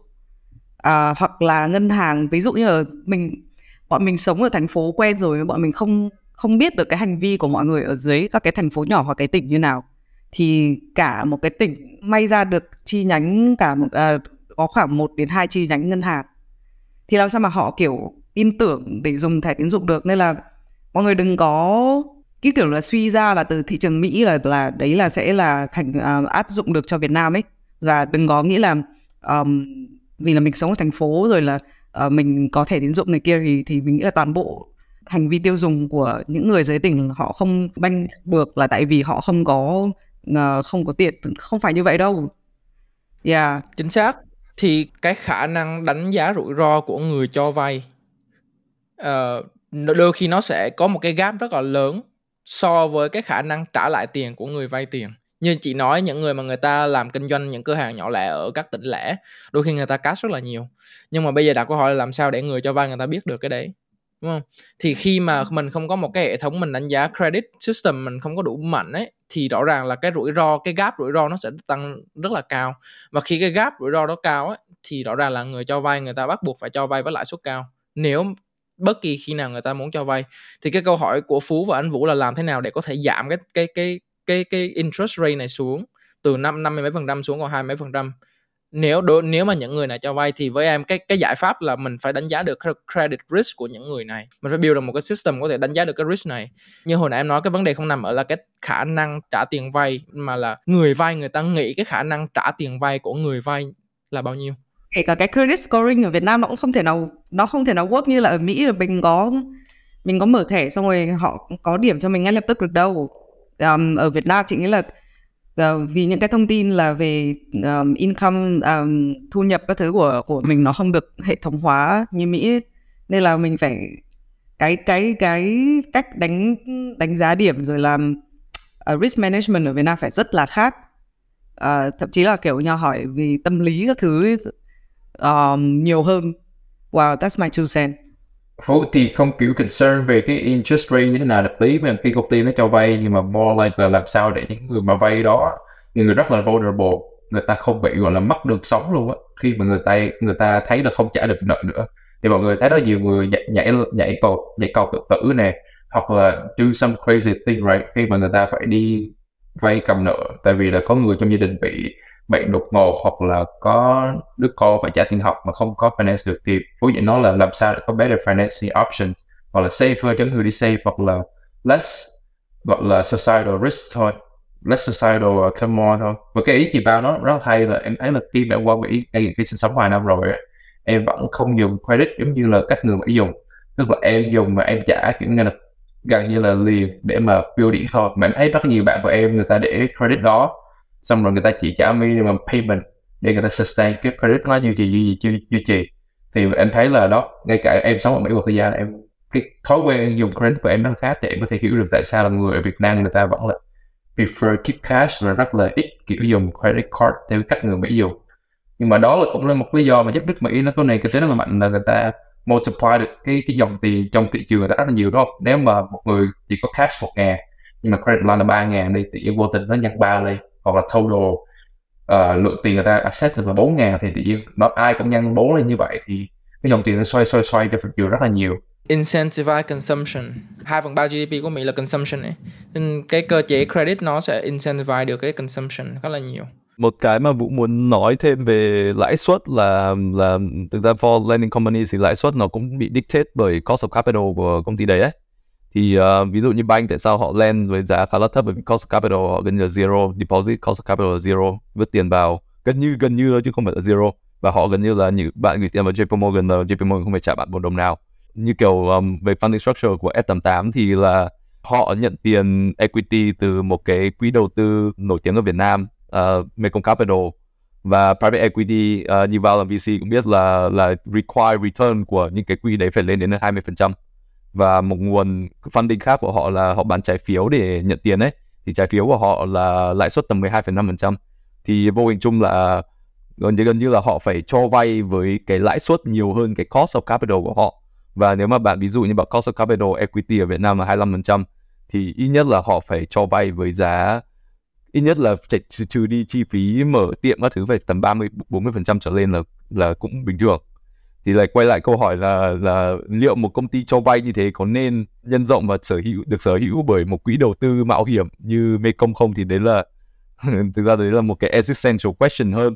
À, hoặc là ngân hàng ví dụ như là mình bọn mình sống ở thành phố quen rồi bọn mình không không biết được cái hành vi của mọi người ở dưới các cái thành phố nhỏ hoặc cái tỉnh như nào. Thì cả một cái tỉnh may ra được chi nhánh cả một à, có khoảng 1 đến 2 chi nhánh ngân hàng. Thì làm sao mà họ kiểu tin tưởng để dùng thẻ tín dụng được? Nên là mọi người đừng có cái kiểu là suy ra là từ thị trường Mỹ là là đấy là sẽ là thành uh, à, áp dụng được cho Việt Nam ấy. Và đừng có nghĩ là um, vì là mình sống ở thành phố rồi là uh, mình có thẻ tín dụng này kia thì thì mình nghĩ là toàn bộ hành vi tiêu dùng của những người giới tình họ không banh được là tại vì họ không có uh, không có tiền. Không phải như vậy đâu. Yeah. Chính xác. Thì cái khả năng đánh giá rủi ro của người cho vay uh, đôi khi nó sẽ có một cái gap rất là lớn so với cái khả năng trả lại tiền của người vay tiền. Như chị nói những người mà người ta làm kinh doanh những cửa hàng nhỏ lẻ ở các tỉnh lẻ đôi khi người ta cash rất là nhiều. Nhưng mà bây giờ đặt câu hỏi là làm sao để người cho vay người ta biết được cái đấy? Đúng không? Thì khi mà mình không có một cái hệ thống mình đánh giá credit system mình không có đủ mạnh ấy thì rõ ràng là cái rủi ro cái gap rủi ro nó sẽ tăng rất là cao. Và khi cái gap rủi ro đó cao ấy thì rõ ràng là người cho vay người ta bắt buộc phải cho vay với lãi suất cao. Nếu bất kỳ khi nào người ta muốn cho vay thì cái câu hỏi của phú và anh vũ là làm thế nào để có thể giảm cái cái cái cái cái interest rate này xuống từ năm năm mươi mấy phần trăm xuống còn hai mấy phần trăm nếu đối, nếu mà những người này cho vay thì với em cái cái giải pháp là mình phải đánh giá được credit risk của những người này. Mình phải build được một cái system có thể đánh giá được cái risk này. Như hồi nãy em nói cái vấn đề không nằm ở là cái khả năng trả tiền vay mà là người vay người ta nghĩ cái khả năng trả tiền vay của người vay là bao nhiêu. Kể cả cái credit scoring ở Việt Nam nó cũng không thể nào nó không thể nào work như là ở Mỹ là mình có mình có mở thẻ xong rồi họ có điểm cho mình ngay lập tức được đâu. Um, ở Việt Nam chị nghĩ là uh, vì những cái thông tin là về um, income um, thu nhập các thứ của của mình nó không được hệ thống hóa như Mỹ nên là mình phải cái cái cái cách đánh đánh giá điểm rồi làm uh, risk management ở Việt Nam phải rất là khác. Uh, thậm chí là kiểu nhau hỏi vì tâm lý các thứ um, nhiều hơn. Wow that's my two cents. Phú thì không kiểu concern về cái interest rate như thế nào hợp lý mà khi công ty nó cho vay nhưng mà more like là làm sao để những người mà vay đó, những người rất là vulnerable, người ta không bị, gọi là, mất đường sống luôn á. Khi mà người ta người ta thấy là không trả được nợ nữa, thì mọi người thấy đó, nhiều người nhảy nhảy nhảy cầu nhảy cầu tự tử nè, hoặc là do some crazy thing, right? Khi mà người ta phải đi vay cầm nợ, tại vì là có người trong gia đình bị bệnh đột ngột hoặc là có đứa con phải trả tiền học mà không có finance được thì phú dạy nó là làm sao để có better financing options hoặc là safer cho người đi save hoặc là less gọi là societal risk thôi less societal uh, turmoil thôi. Và cái ý chị bao nó rất hay là em thấy là khi đã qua Mỹ đây khi sinh sống vài năm rồi em vẫn không dùng credit giống như là các người Mỹ dùng. Tức là em dùng mà em trả kiểu như là gần như là liền để mà build điện thôi mà em thấy rất nhiều bạn của em người ta để credit đó xong rồi người ta chỉ trả minimum payment để người ta sustain cái credit nó duy trì duy trì duy trì thì em thấy là đó, ngay cả em sống ở Mỹ một thời gian em, cái thói quen dùng credit của em nó khác thì em có thể hiểu được tại sao là người ở Việt Nam người ta vẫn là prefer keep cash và rất là ít kiểu dùng credit card theo cách người Mỹ dùng. Nhưng mà đó là cũng là một lý do mà giúp nước Mỹ nó có này kinh tế nó là mạnh là người ta multiply được cái cái dòng tiền trong thị trường người ta rất là nhiều đó nếu mà một người chỉ có cash một ngàn nhưng mà credit line là ba ngàn đi, thì vô tình nó nhân ba lên hoặc là total uh, lượng tiền người ta access là bốn ngàn thì tự nhiên nó ai cũng nhân bốn lên như vậy thì cái dòng tiền nó xoay xoay xoay cho nhiều rất là nhiều. Incentivize consumption. 2 phần 3 GDP của Mỹ là consumption ấy. Nên cái cơ chế credit nó sẽ incentivize được cái consumption rất là nhiều. Một cái mà Vũ muốn nói thêm về lãi suất là là thực ra for lending company thì lãi suất nó cũng bị dictate bởi cost of capital của công ty đấy ấy. Thì uh, ví dụ như bank tại sao họ lend với giá khá là thấp? Bởi vì cost of capital họ gần như là zero, deposit cost of capital là zero, vứt tiền vào gần như gần như chứ không phải là zero. Và họ gần như là như bạn gửi tiền vào JP Morgan là JP Morgan không phải trả bạn một đồng nào. Như kiểu um, về funding structure của S88 thì là họ nhận tiền equity từ một cái quỹ đầu tư nổi tiếng ở Việt Nam uh, Mekong Capital. Và private equity uh, như vào làm VC cũng biết là là require return của những cái quỹ đấy phải lên đến 20% và một nguồn funding khác của họ là họ bán trái phiếu để nhận tiền ấy. Thì trái phiếu của họ là lãi suất tầm 12,5% thì vô hình chung là gần như gần như là họ phải cho vay với cái lãi suất nhiều hơn cái cost of capital của họ. Và nếu mà bạn ví dụ như bạn cost of capital equity ở Việt Nam là 25% thì ít nhất là họ phải cho vay với giá ít nhất là trừ đi chi phí mở tiệm các thứ phải tầm 30 40 phần trăm trở lên là là cũng bình thường thì lại quay lại câu hỏi là là liệu một công ty cho vay như thế có nên nhân rộng và sở hữu được sở hữu bởi một quỹ đầu tư mạo hiểm như Mekong không? Thì đấy là thực ra đấy là một cái existential question hơn.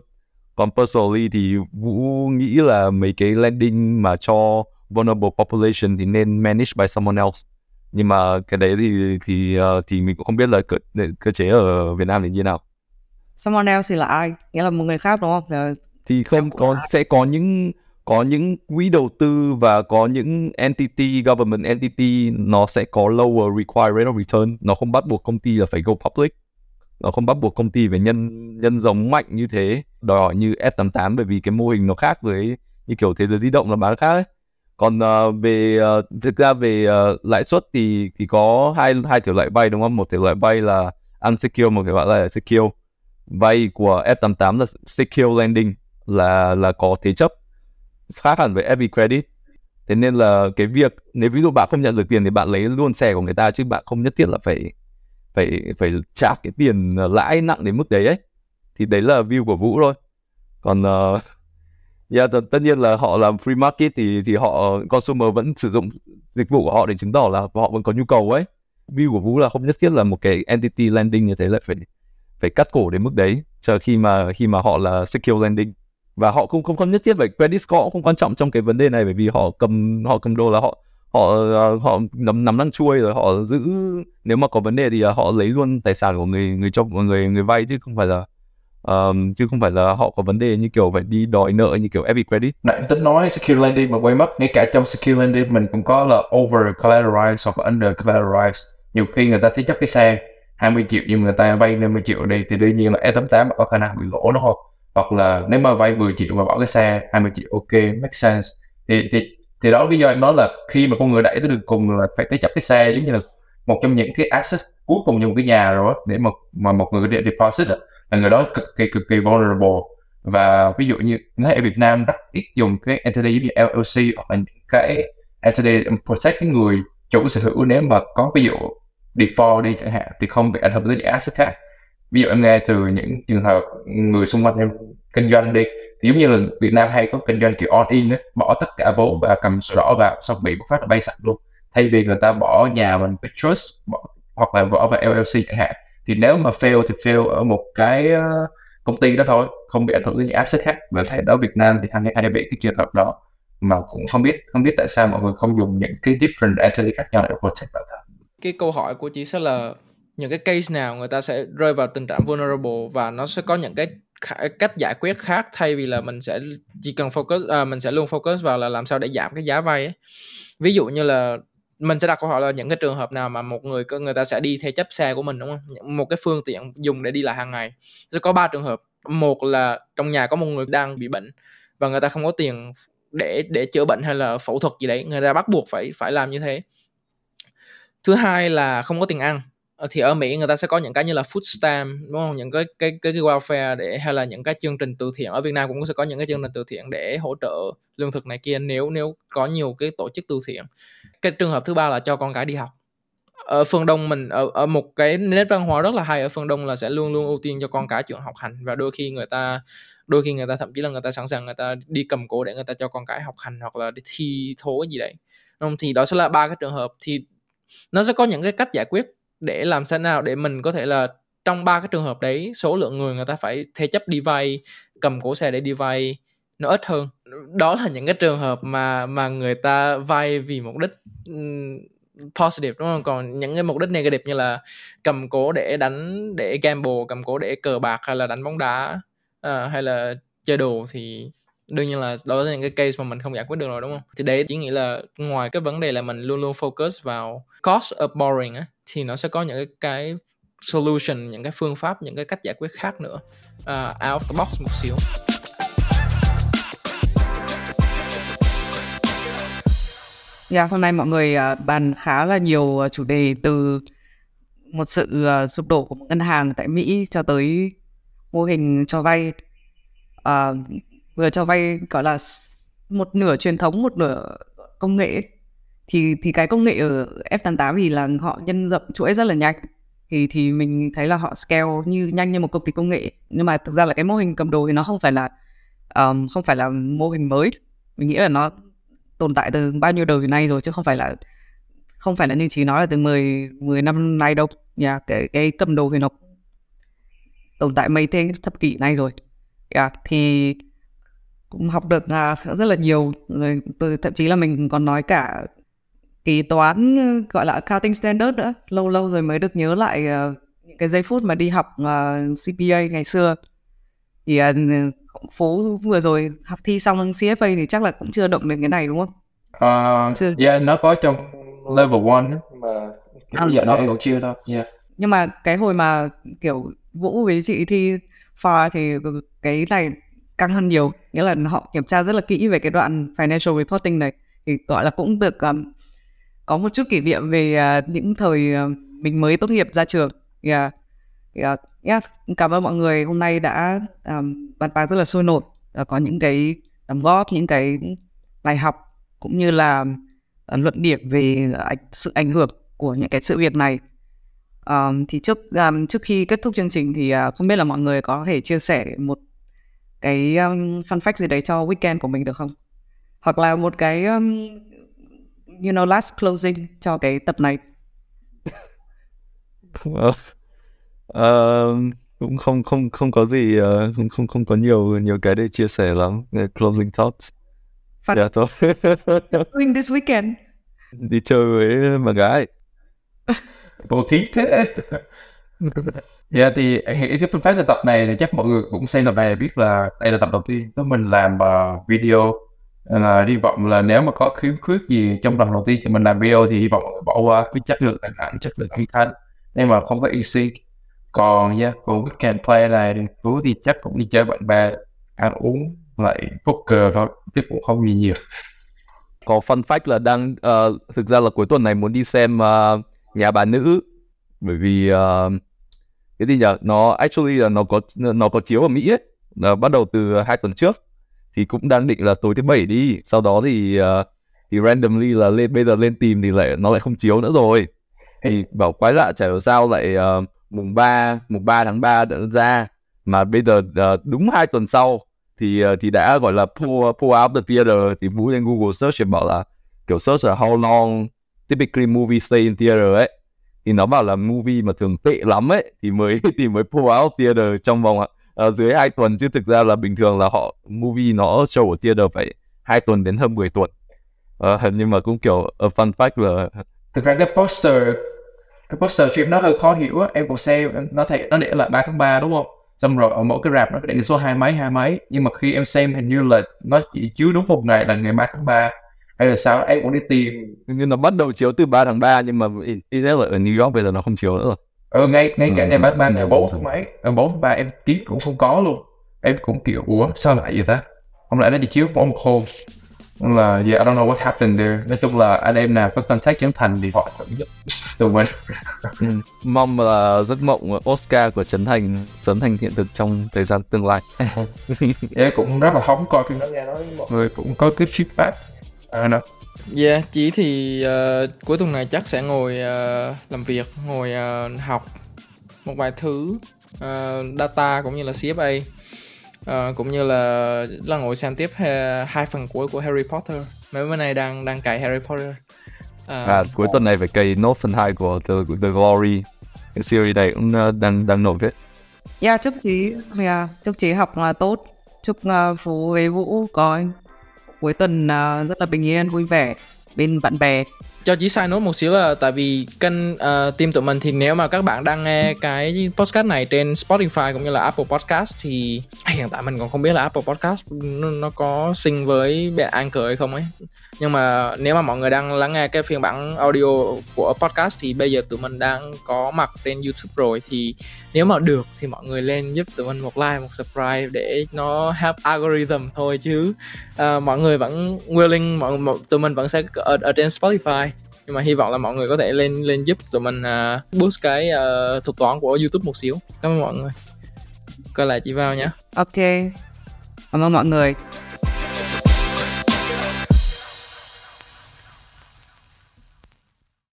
Còn personally thì Vũ nghĩ là mấy cái lending mà cho vulnerable population thì nên manage by someone else. Nhưng mà cái đấy thì thì uh, thì mình cũng không biết là cơ, cơ chế ở Việt Nam thì như nào. Someone else thì là ai? Nghĩa là một người khác đúng không? Thì không có sẽ có những có những quỹ đầu tư và có những entity government entity nó sẽ có lower required rate of return. Nó không bắt buộc công ty là phải go public. Nó không bắt buộc công ty phải nhân nhân giống mạnh như thế đòi hỏi như S88 bởi vì cái mô hình nó khác với như kiểu thế giới di động là bán khác ấy. Còn uh, về uh, thực ra về uh, lãi suất thì thì có hai hai thể loại vay đúng không? Một thể loại vay là unsecured một thể loại là secure vay của S88 là secure lending là là có thế chấp khác hẳn với every credit. Thế nên là cái việc nếu ví dụ bạn không nhận được tiền thì bạn lấy luôn xe của người ta chứ bạn không nhất thiết là phải phải phải trả cái tiền ờ, lãi nặng đến mức đấy ấy. Thì đấy là view của vũ thôi. Còn uh, Yeah, t- tất nhiên là họ làm free market thì thì họ consumer vẫn sử dụng dịch vụ của họ để chứng tỏ là họ vẫn có nhu cầu ấy. View của Vũ là không nhất thiết là một cái entity lending như thế lại phải phải cắt cổ đến mức đấy. Chờ khi mà khi mà họ là secure lending và họ không không không nhất thiết phải credit score cũng không quan trọng trong cái vấn đề này bởi vì họ cầm họ cầm đồ là họ họ à, họ nắm nắm đang chui rồi họ giữ. Nếu mà có vấn đề thì à, họ lấy luôn tài sản của người người cho người người vay chứ không phải là um, chứ không phải là họ có vấn đề như kiểu phải đi đòi nợ như kiểu every credit. Nãy tính nói secure lending mà quay mất ngay cả trong secure lending mình cũng có là over collateralized hoặc under collateralized nhiều khi người ta thế chấp cái xe 20 triệu nhưng người ta vay 50 triệu đi thì đương nhiên là E88 có khả năng bị lỗ nó không hoặc là nếu mà vay 10 triệu mà bỏ cái xe 20 triệu ok make sense. Thì thì thì đó lý do em nói là khi mà con người đẩy tới đường cùng là phải thế chấp cái xe giống như là một trong những cái access cuối cùng trong cái nhà rồi đó, để mà mà một người để deposit đó là người đó cực kỳ cực kỳ vulnerable. Và ví dụ như nói ở Việt Nam rất ít dùng cái entity giống như LLC hoặc là những cái entity protect cái người chủ sở hữu. Nếu mà có ví dụ default đi chẳng hạn thì không bị ảnh hưởng tới những asset khác ví dụ em nghe từ những trường hợp người xung quanh em kinh doanh đi thì giống như là Việt Nam hay có kinh doanh kiểu all in đó, bỏ tất cả vốn và cầm sổ đỏ vào xong bị một phát là bay sạch luôn. Thay vì người ta bỏ nhà mình với trust bỏ, hoặc là bỏ vào LLC chẳng hạn thì nếu mà fail thì fail ở một cái ờ, công ty đó thôi không bị ảnh hưởng đến những asset khác. Và thấy đó Việt Nam thì hay hay bị cái trường hợp đó mà cũng không biết không biết tại sao mọi người không dùng những cái different entity khác nhau để protect bản thân. Cái câu hỏi của chị sẽ là những cái case nào người ta sẽ rơi vào tình trạng vulnerable và nó sẽ có những cái cách giải quyết khác thay vì là mình sẽ chỉ cần focus à, mình sẽ luôn focus vào là làm sao để giảm cái giá vay ấy. ví dụ như là mình sẽ đặt câu hỏi là những cái trường hợp nào mà một người người ta sẽ đi thế chấp xe của mình đúng không? Một cái phương tiện dùng để đi lại hàng ngày. Sẽ có ba trường hợp. Một là trong nhà có một người đang bị bệnh và người ta không có tiền để để chữa bệnh hay là phẫu thuật gì đấy người ta bắt buộc phải phải làm như thế. Thứ hai là không có tiền ăn. Ờ, thì ở Mỹ người ta sẽ có những cái như là food stamp đúng không? Những cái cái cái, cái welfare để hay là những cái chương trình từ thiện. Ở Việt Nam cũng sẽ có những cái chương trình từ thiện để hỗ trợ lương thực này kia nếu nếu có nhiều cái tổ chức từ thiện. Cái trường hợp thứ ba là cho con cái đi học. Ở phương đông mình ở ở một cái nét văn hóa rất là hay ở phương đông là sẽ luôn luôn ưu tiên cho con cái chuyện học hành. Và đôi khi người ta đôi khi người ta thậm chí là người ta sẵn sàng người ta đi cầm cố để người ta cho con cái học hành hoặc là đi thi thố gì đấy. Không? Thì đó sẽ là ba cái trường hợp. Thì nó sẽ có những cái cách giải quyết để làm sao nào để mình có thể là trong ba cái trường hợp đấy số lượng người người ta phải thế chấp đi vay cầm cố xe để đi vay nó ít hơn. Đó là những cái trường hợp mà mà người ta vay vì mục đích positive đúng không? Còn những cái mục đích negative như là cầm cố để đánh để gamble cầm cố để cờ bạc hay là đánh bóng đá uh, hay là chơi đồ thì đương nhiên là đó là những cái case mà mình không giải quyết được rồi đúng không? Thì đấy chỉ nghĩ là ngoài cái vấn đề là mình luôn luôn focus vào cost of borrowing á thì nó sẽ có những cái, solution những cái phương pháp những cái cách giải quyết khác nữa. Uh, out of the box một xíu. Yeah, hôm nay mọi người uh, bàn khá là nhiều uh, chủ đề từ một sự uh, sụp đổ của một ngân hàng tại Mỹ cho tới mô hình cho vay. Uh, vừa cho vay gọi là một nửa truyền thống một nửa công nghệ thì thì cái công nghệ ở F88 thì là họ nhân rộng chuỗi rất là nhanh. Thì thì mình thấy là họ scale như nhanh như một công ty công nghệ. Nhưng mà thực ra là cái mô hình cầm đồ thì nó không phải là um, không phải là mô hình mới. Mình nghĩ là nó tồn tại từ bao nhiêu đời nay rồi chứ không phải là không phải là như chị nói là từ 10 10 năm nay đâu. Nhà cái cái cầm đồ thì nó tồn tại mấy thế thập kỷ nay rồi. Yeah, thì cũng học được uh, rất là nhiều. Rồi tôi thậm chí là mình còn nói cả kế toán gọi là accounting standard nữa lâu lâu rồi mới được nhớ lại uh, những cái giây phút mà đi học uh, CPA ngày xưa thì phố vừa rồi học thi xong CFA thì chắc là cũng chưa động đến cái này đúng không? Uh, chưa. Yeah, nó có trong level 1 mà à, giờ nó còn chưa đâu. Yeah. Nhưng mà cái hồi mà kiểu Vũ với chị thi FAR thì cái này căng hơn nhiều nghĩa là họ kiểm tra rất là kỹ về cái đoạn financial reporting này thì gọi là cũng được um, có một chút kỷ niệm về uh, những thời uh, mình mới tốt nghiệp ra trường yeah. Yeah. Yeah. cảm ơn mọi người hôm nay đã um, bàn bạc rất là sôi nổi uh, có những cái đóng góp những cái bài học cũng như là uh, luận điểm về uh, sự ảnh hưởng của những cái sự việc này um, thì trước um, trước khi kết thúc chương trình thì uh, không biết là mọi người có thể chia sẻ một cái um, fun fact gì đấy cho weekend của mình được không? Hoặc là một cái um, you know last closing cho cái tập này. uh, cũng không không không có gì uh, không không không có nhiều nhiều cái để chia sẻ lắm. Uh, closing thoughts. Fun. Yeah, thôi. Doing this weekend. Đi chơi với bạn gái. Vô thí thế. Dạ thì ý cái phát là tập này thì chắc mọi người cũng xem tập này biết là đây là tập đầu tiên đó mình làm uh, video là hy vọng là nếu mà có khiếm khuyết gì trong lần đầu tiên thì mình làm video thì hy vọng bỏ qua cái chất lượng hình ảnh chất lượng âm thanh. Nhưng mà không có easy còn nha yeah, còn weekend play này thì thì chắc cũng đi chơi bạn bè ăn uống lại poker thôi chứ cũng không gì nhiều. Có fun fact là đang uh, thực ra là cuối tuần này muốn đi xem uh, nhà bà nữ. Bởi vì uh, cái gì nhỉ nó actually là nó có nó có chiếu ở Mỹ ấy. Nó bắt đầu từ hai tuần trước thì cũng đang định là tối thứ bảy đi. Sau đó thì uh, thì randomly là lên bây giờ lên tìm thì lại nó lại không chiếu nữa rồi. Thì bảo quái lạ chả hiểu sao lại uh, mùng 3 mùng 3 tháng 3 đã ra. Mà bây giờ uh, đúng hai tuần sau thì uh, thì đã gọi là pull, pull out the theater. Thì vũ lên Google search thì bảo là kiểu search là how long typically movie stay in theater ấy. Thì nó bảo là movie mà thường tệ lắm ấy thì mới thì mới pull out theater trong vòng uh, dưới hai tuần chứ thực ra là bình thường là họ movie nó show ở theater phải hai tuần đến hơn 10 tuần. Uh, nhưng mà cũng kiểu a fun fact là thực ra cái poster cái poster phim nó hơi khó hiểu á. Em cũng xem nó thấy nó để là 3 tháng 3 đúng không? Xong rồi ở mỗi cái rạp nó để số hai mấy hai mấy. Nhưng mà khi em xem hình như là nó chỉ chiếu đúng một ngày là ngày 3 tháng 3 hay là sao? Em cũng đi tìm. Nhưng nó bắt đầu chiếu từ 3 tháng 3 nhưng mà ít là ở New York bây giờ nó không chiếu nữa rồi ờ ngay ngay cả 3 tháng 3 ngày 4 tháng mấy? 4 tháng 3 em kiếm cũng không có luôn. Em cũng kiểu ủa sao lại vậy ta? Không lẽ nó đi chiếu một hôm. Là yeah, I don't know what happened there. Nói chung là anh em nào có contact Trấn Thành thì họ tự giúp tụi mình. Ừ. mong là giấc mộng Oscar của Trấn Thành sớm thành hiện thực trong thời gian tương lai. Em cũng rất là hóng coi phim đó nghe nói. Mọi người cũng có cái feedback. I don't know Yeah, chỉ thì uh, cuối tuần này chắc sẽ ngồi uh, làm việc, ngồi uh, học một vài thứ uh, data cũng như là CFA uh, cũng như là là ngồi xem tiếp hai, hai phần cuối của Harry Potter. Mấy bữa nay đang đang cày Harry Potter. Uh, à, cuối tuần này phải cày nốt phần 2 của The, The Glory. Cái series này cũng uh, đang đang nổi hết. Yeah, chúc chị yeah, chúc chị học là tốt. Chúc uh, Phú với Vũ có cuối tuần uh, rất là bình yên, vui vẻ bên bạn bè. Cho chỉ sai nốt một xíu là tại vì kênh uh, team tụi mình thì nếu mà các bạn đang nghe cái podcast này trên Spotify cũng như là Apple Podcast thì hiện tại mình còn không biết là Apple Podcast nó, nó có sync với bạn Anchor hay không ấy nhưng mà nếu mà mọi người đang lắng nghe cái phiên bản audio của podcast thì bây giờ tụi mình đang có mặt trên YouTube rồi. Thì nếu mà được thì mọi người lên giúp tụi mình một like một subscribe để nó help algorithm thôi chứ uh, mọi người vẫn willing mọi, mọi tụi mình vẫn sẽ ở, ở trên Spotify. Nhưng mà hy vọng là mọi người có thể lên lên giúp tụi mình uh, boost cái uh, thuật toán của YouTube một xíu. Cảm ơn mọi người. Coi lại chị vào nhé. Ok. Cảm ơn mọi người.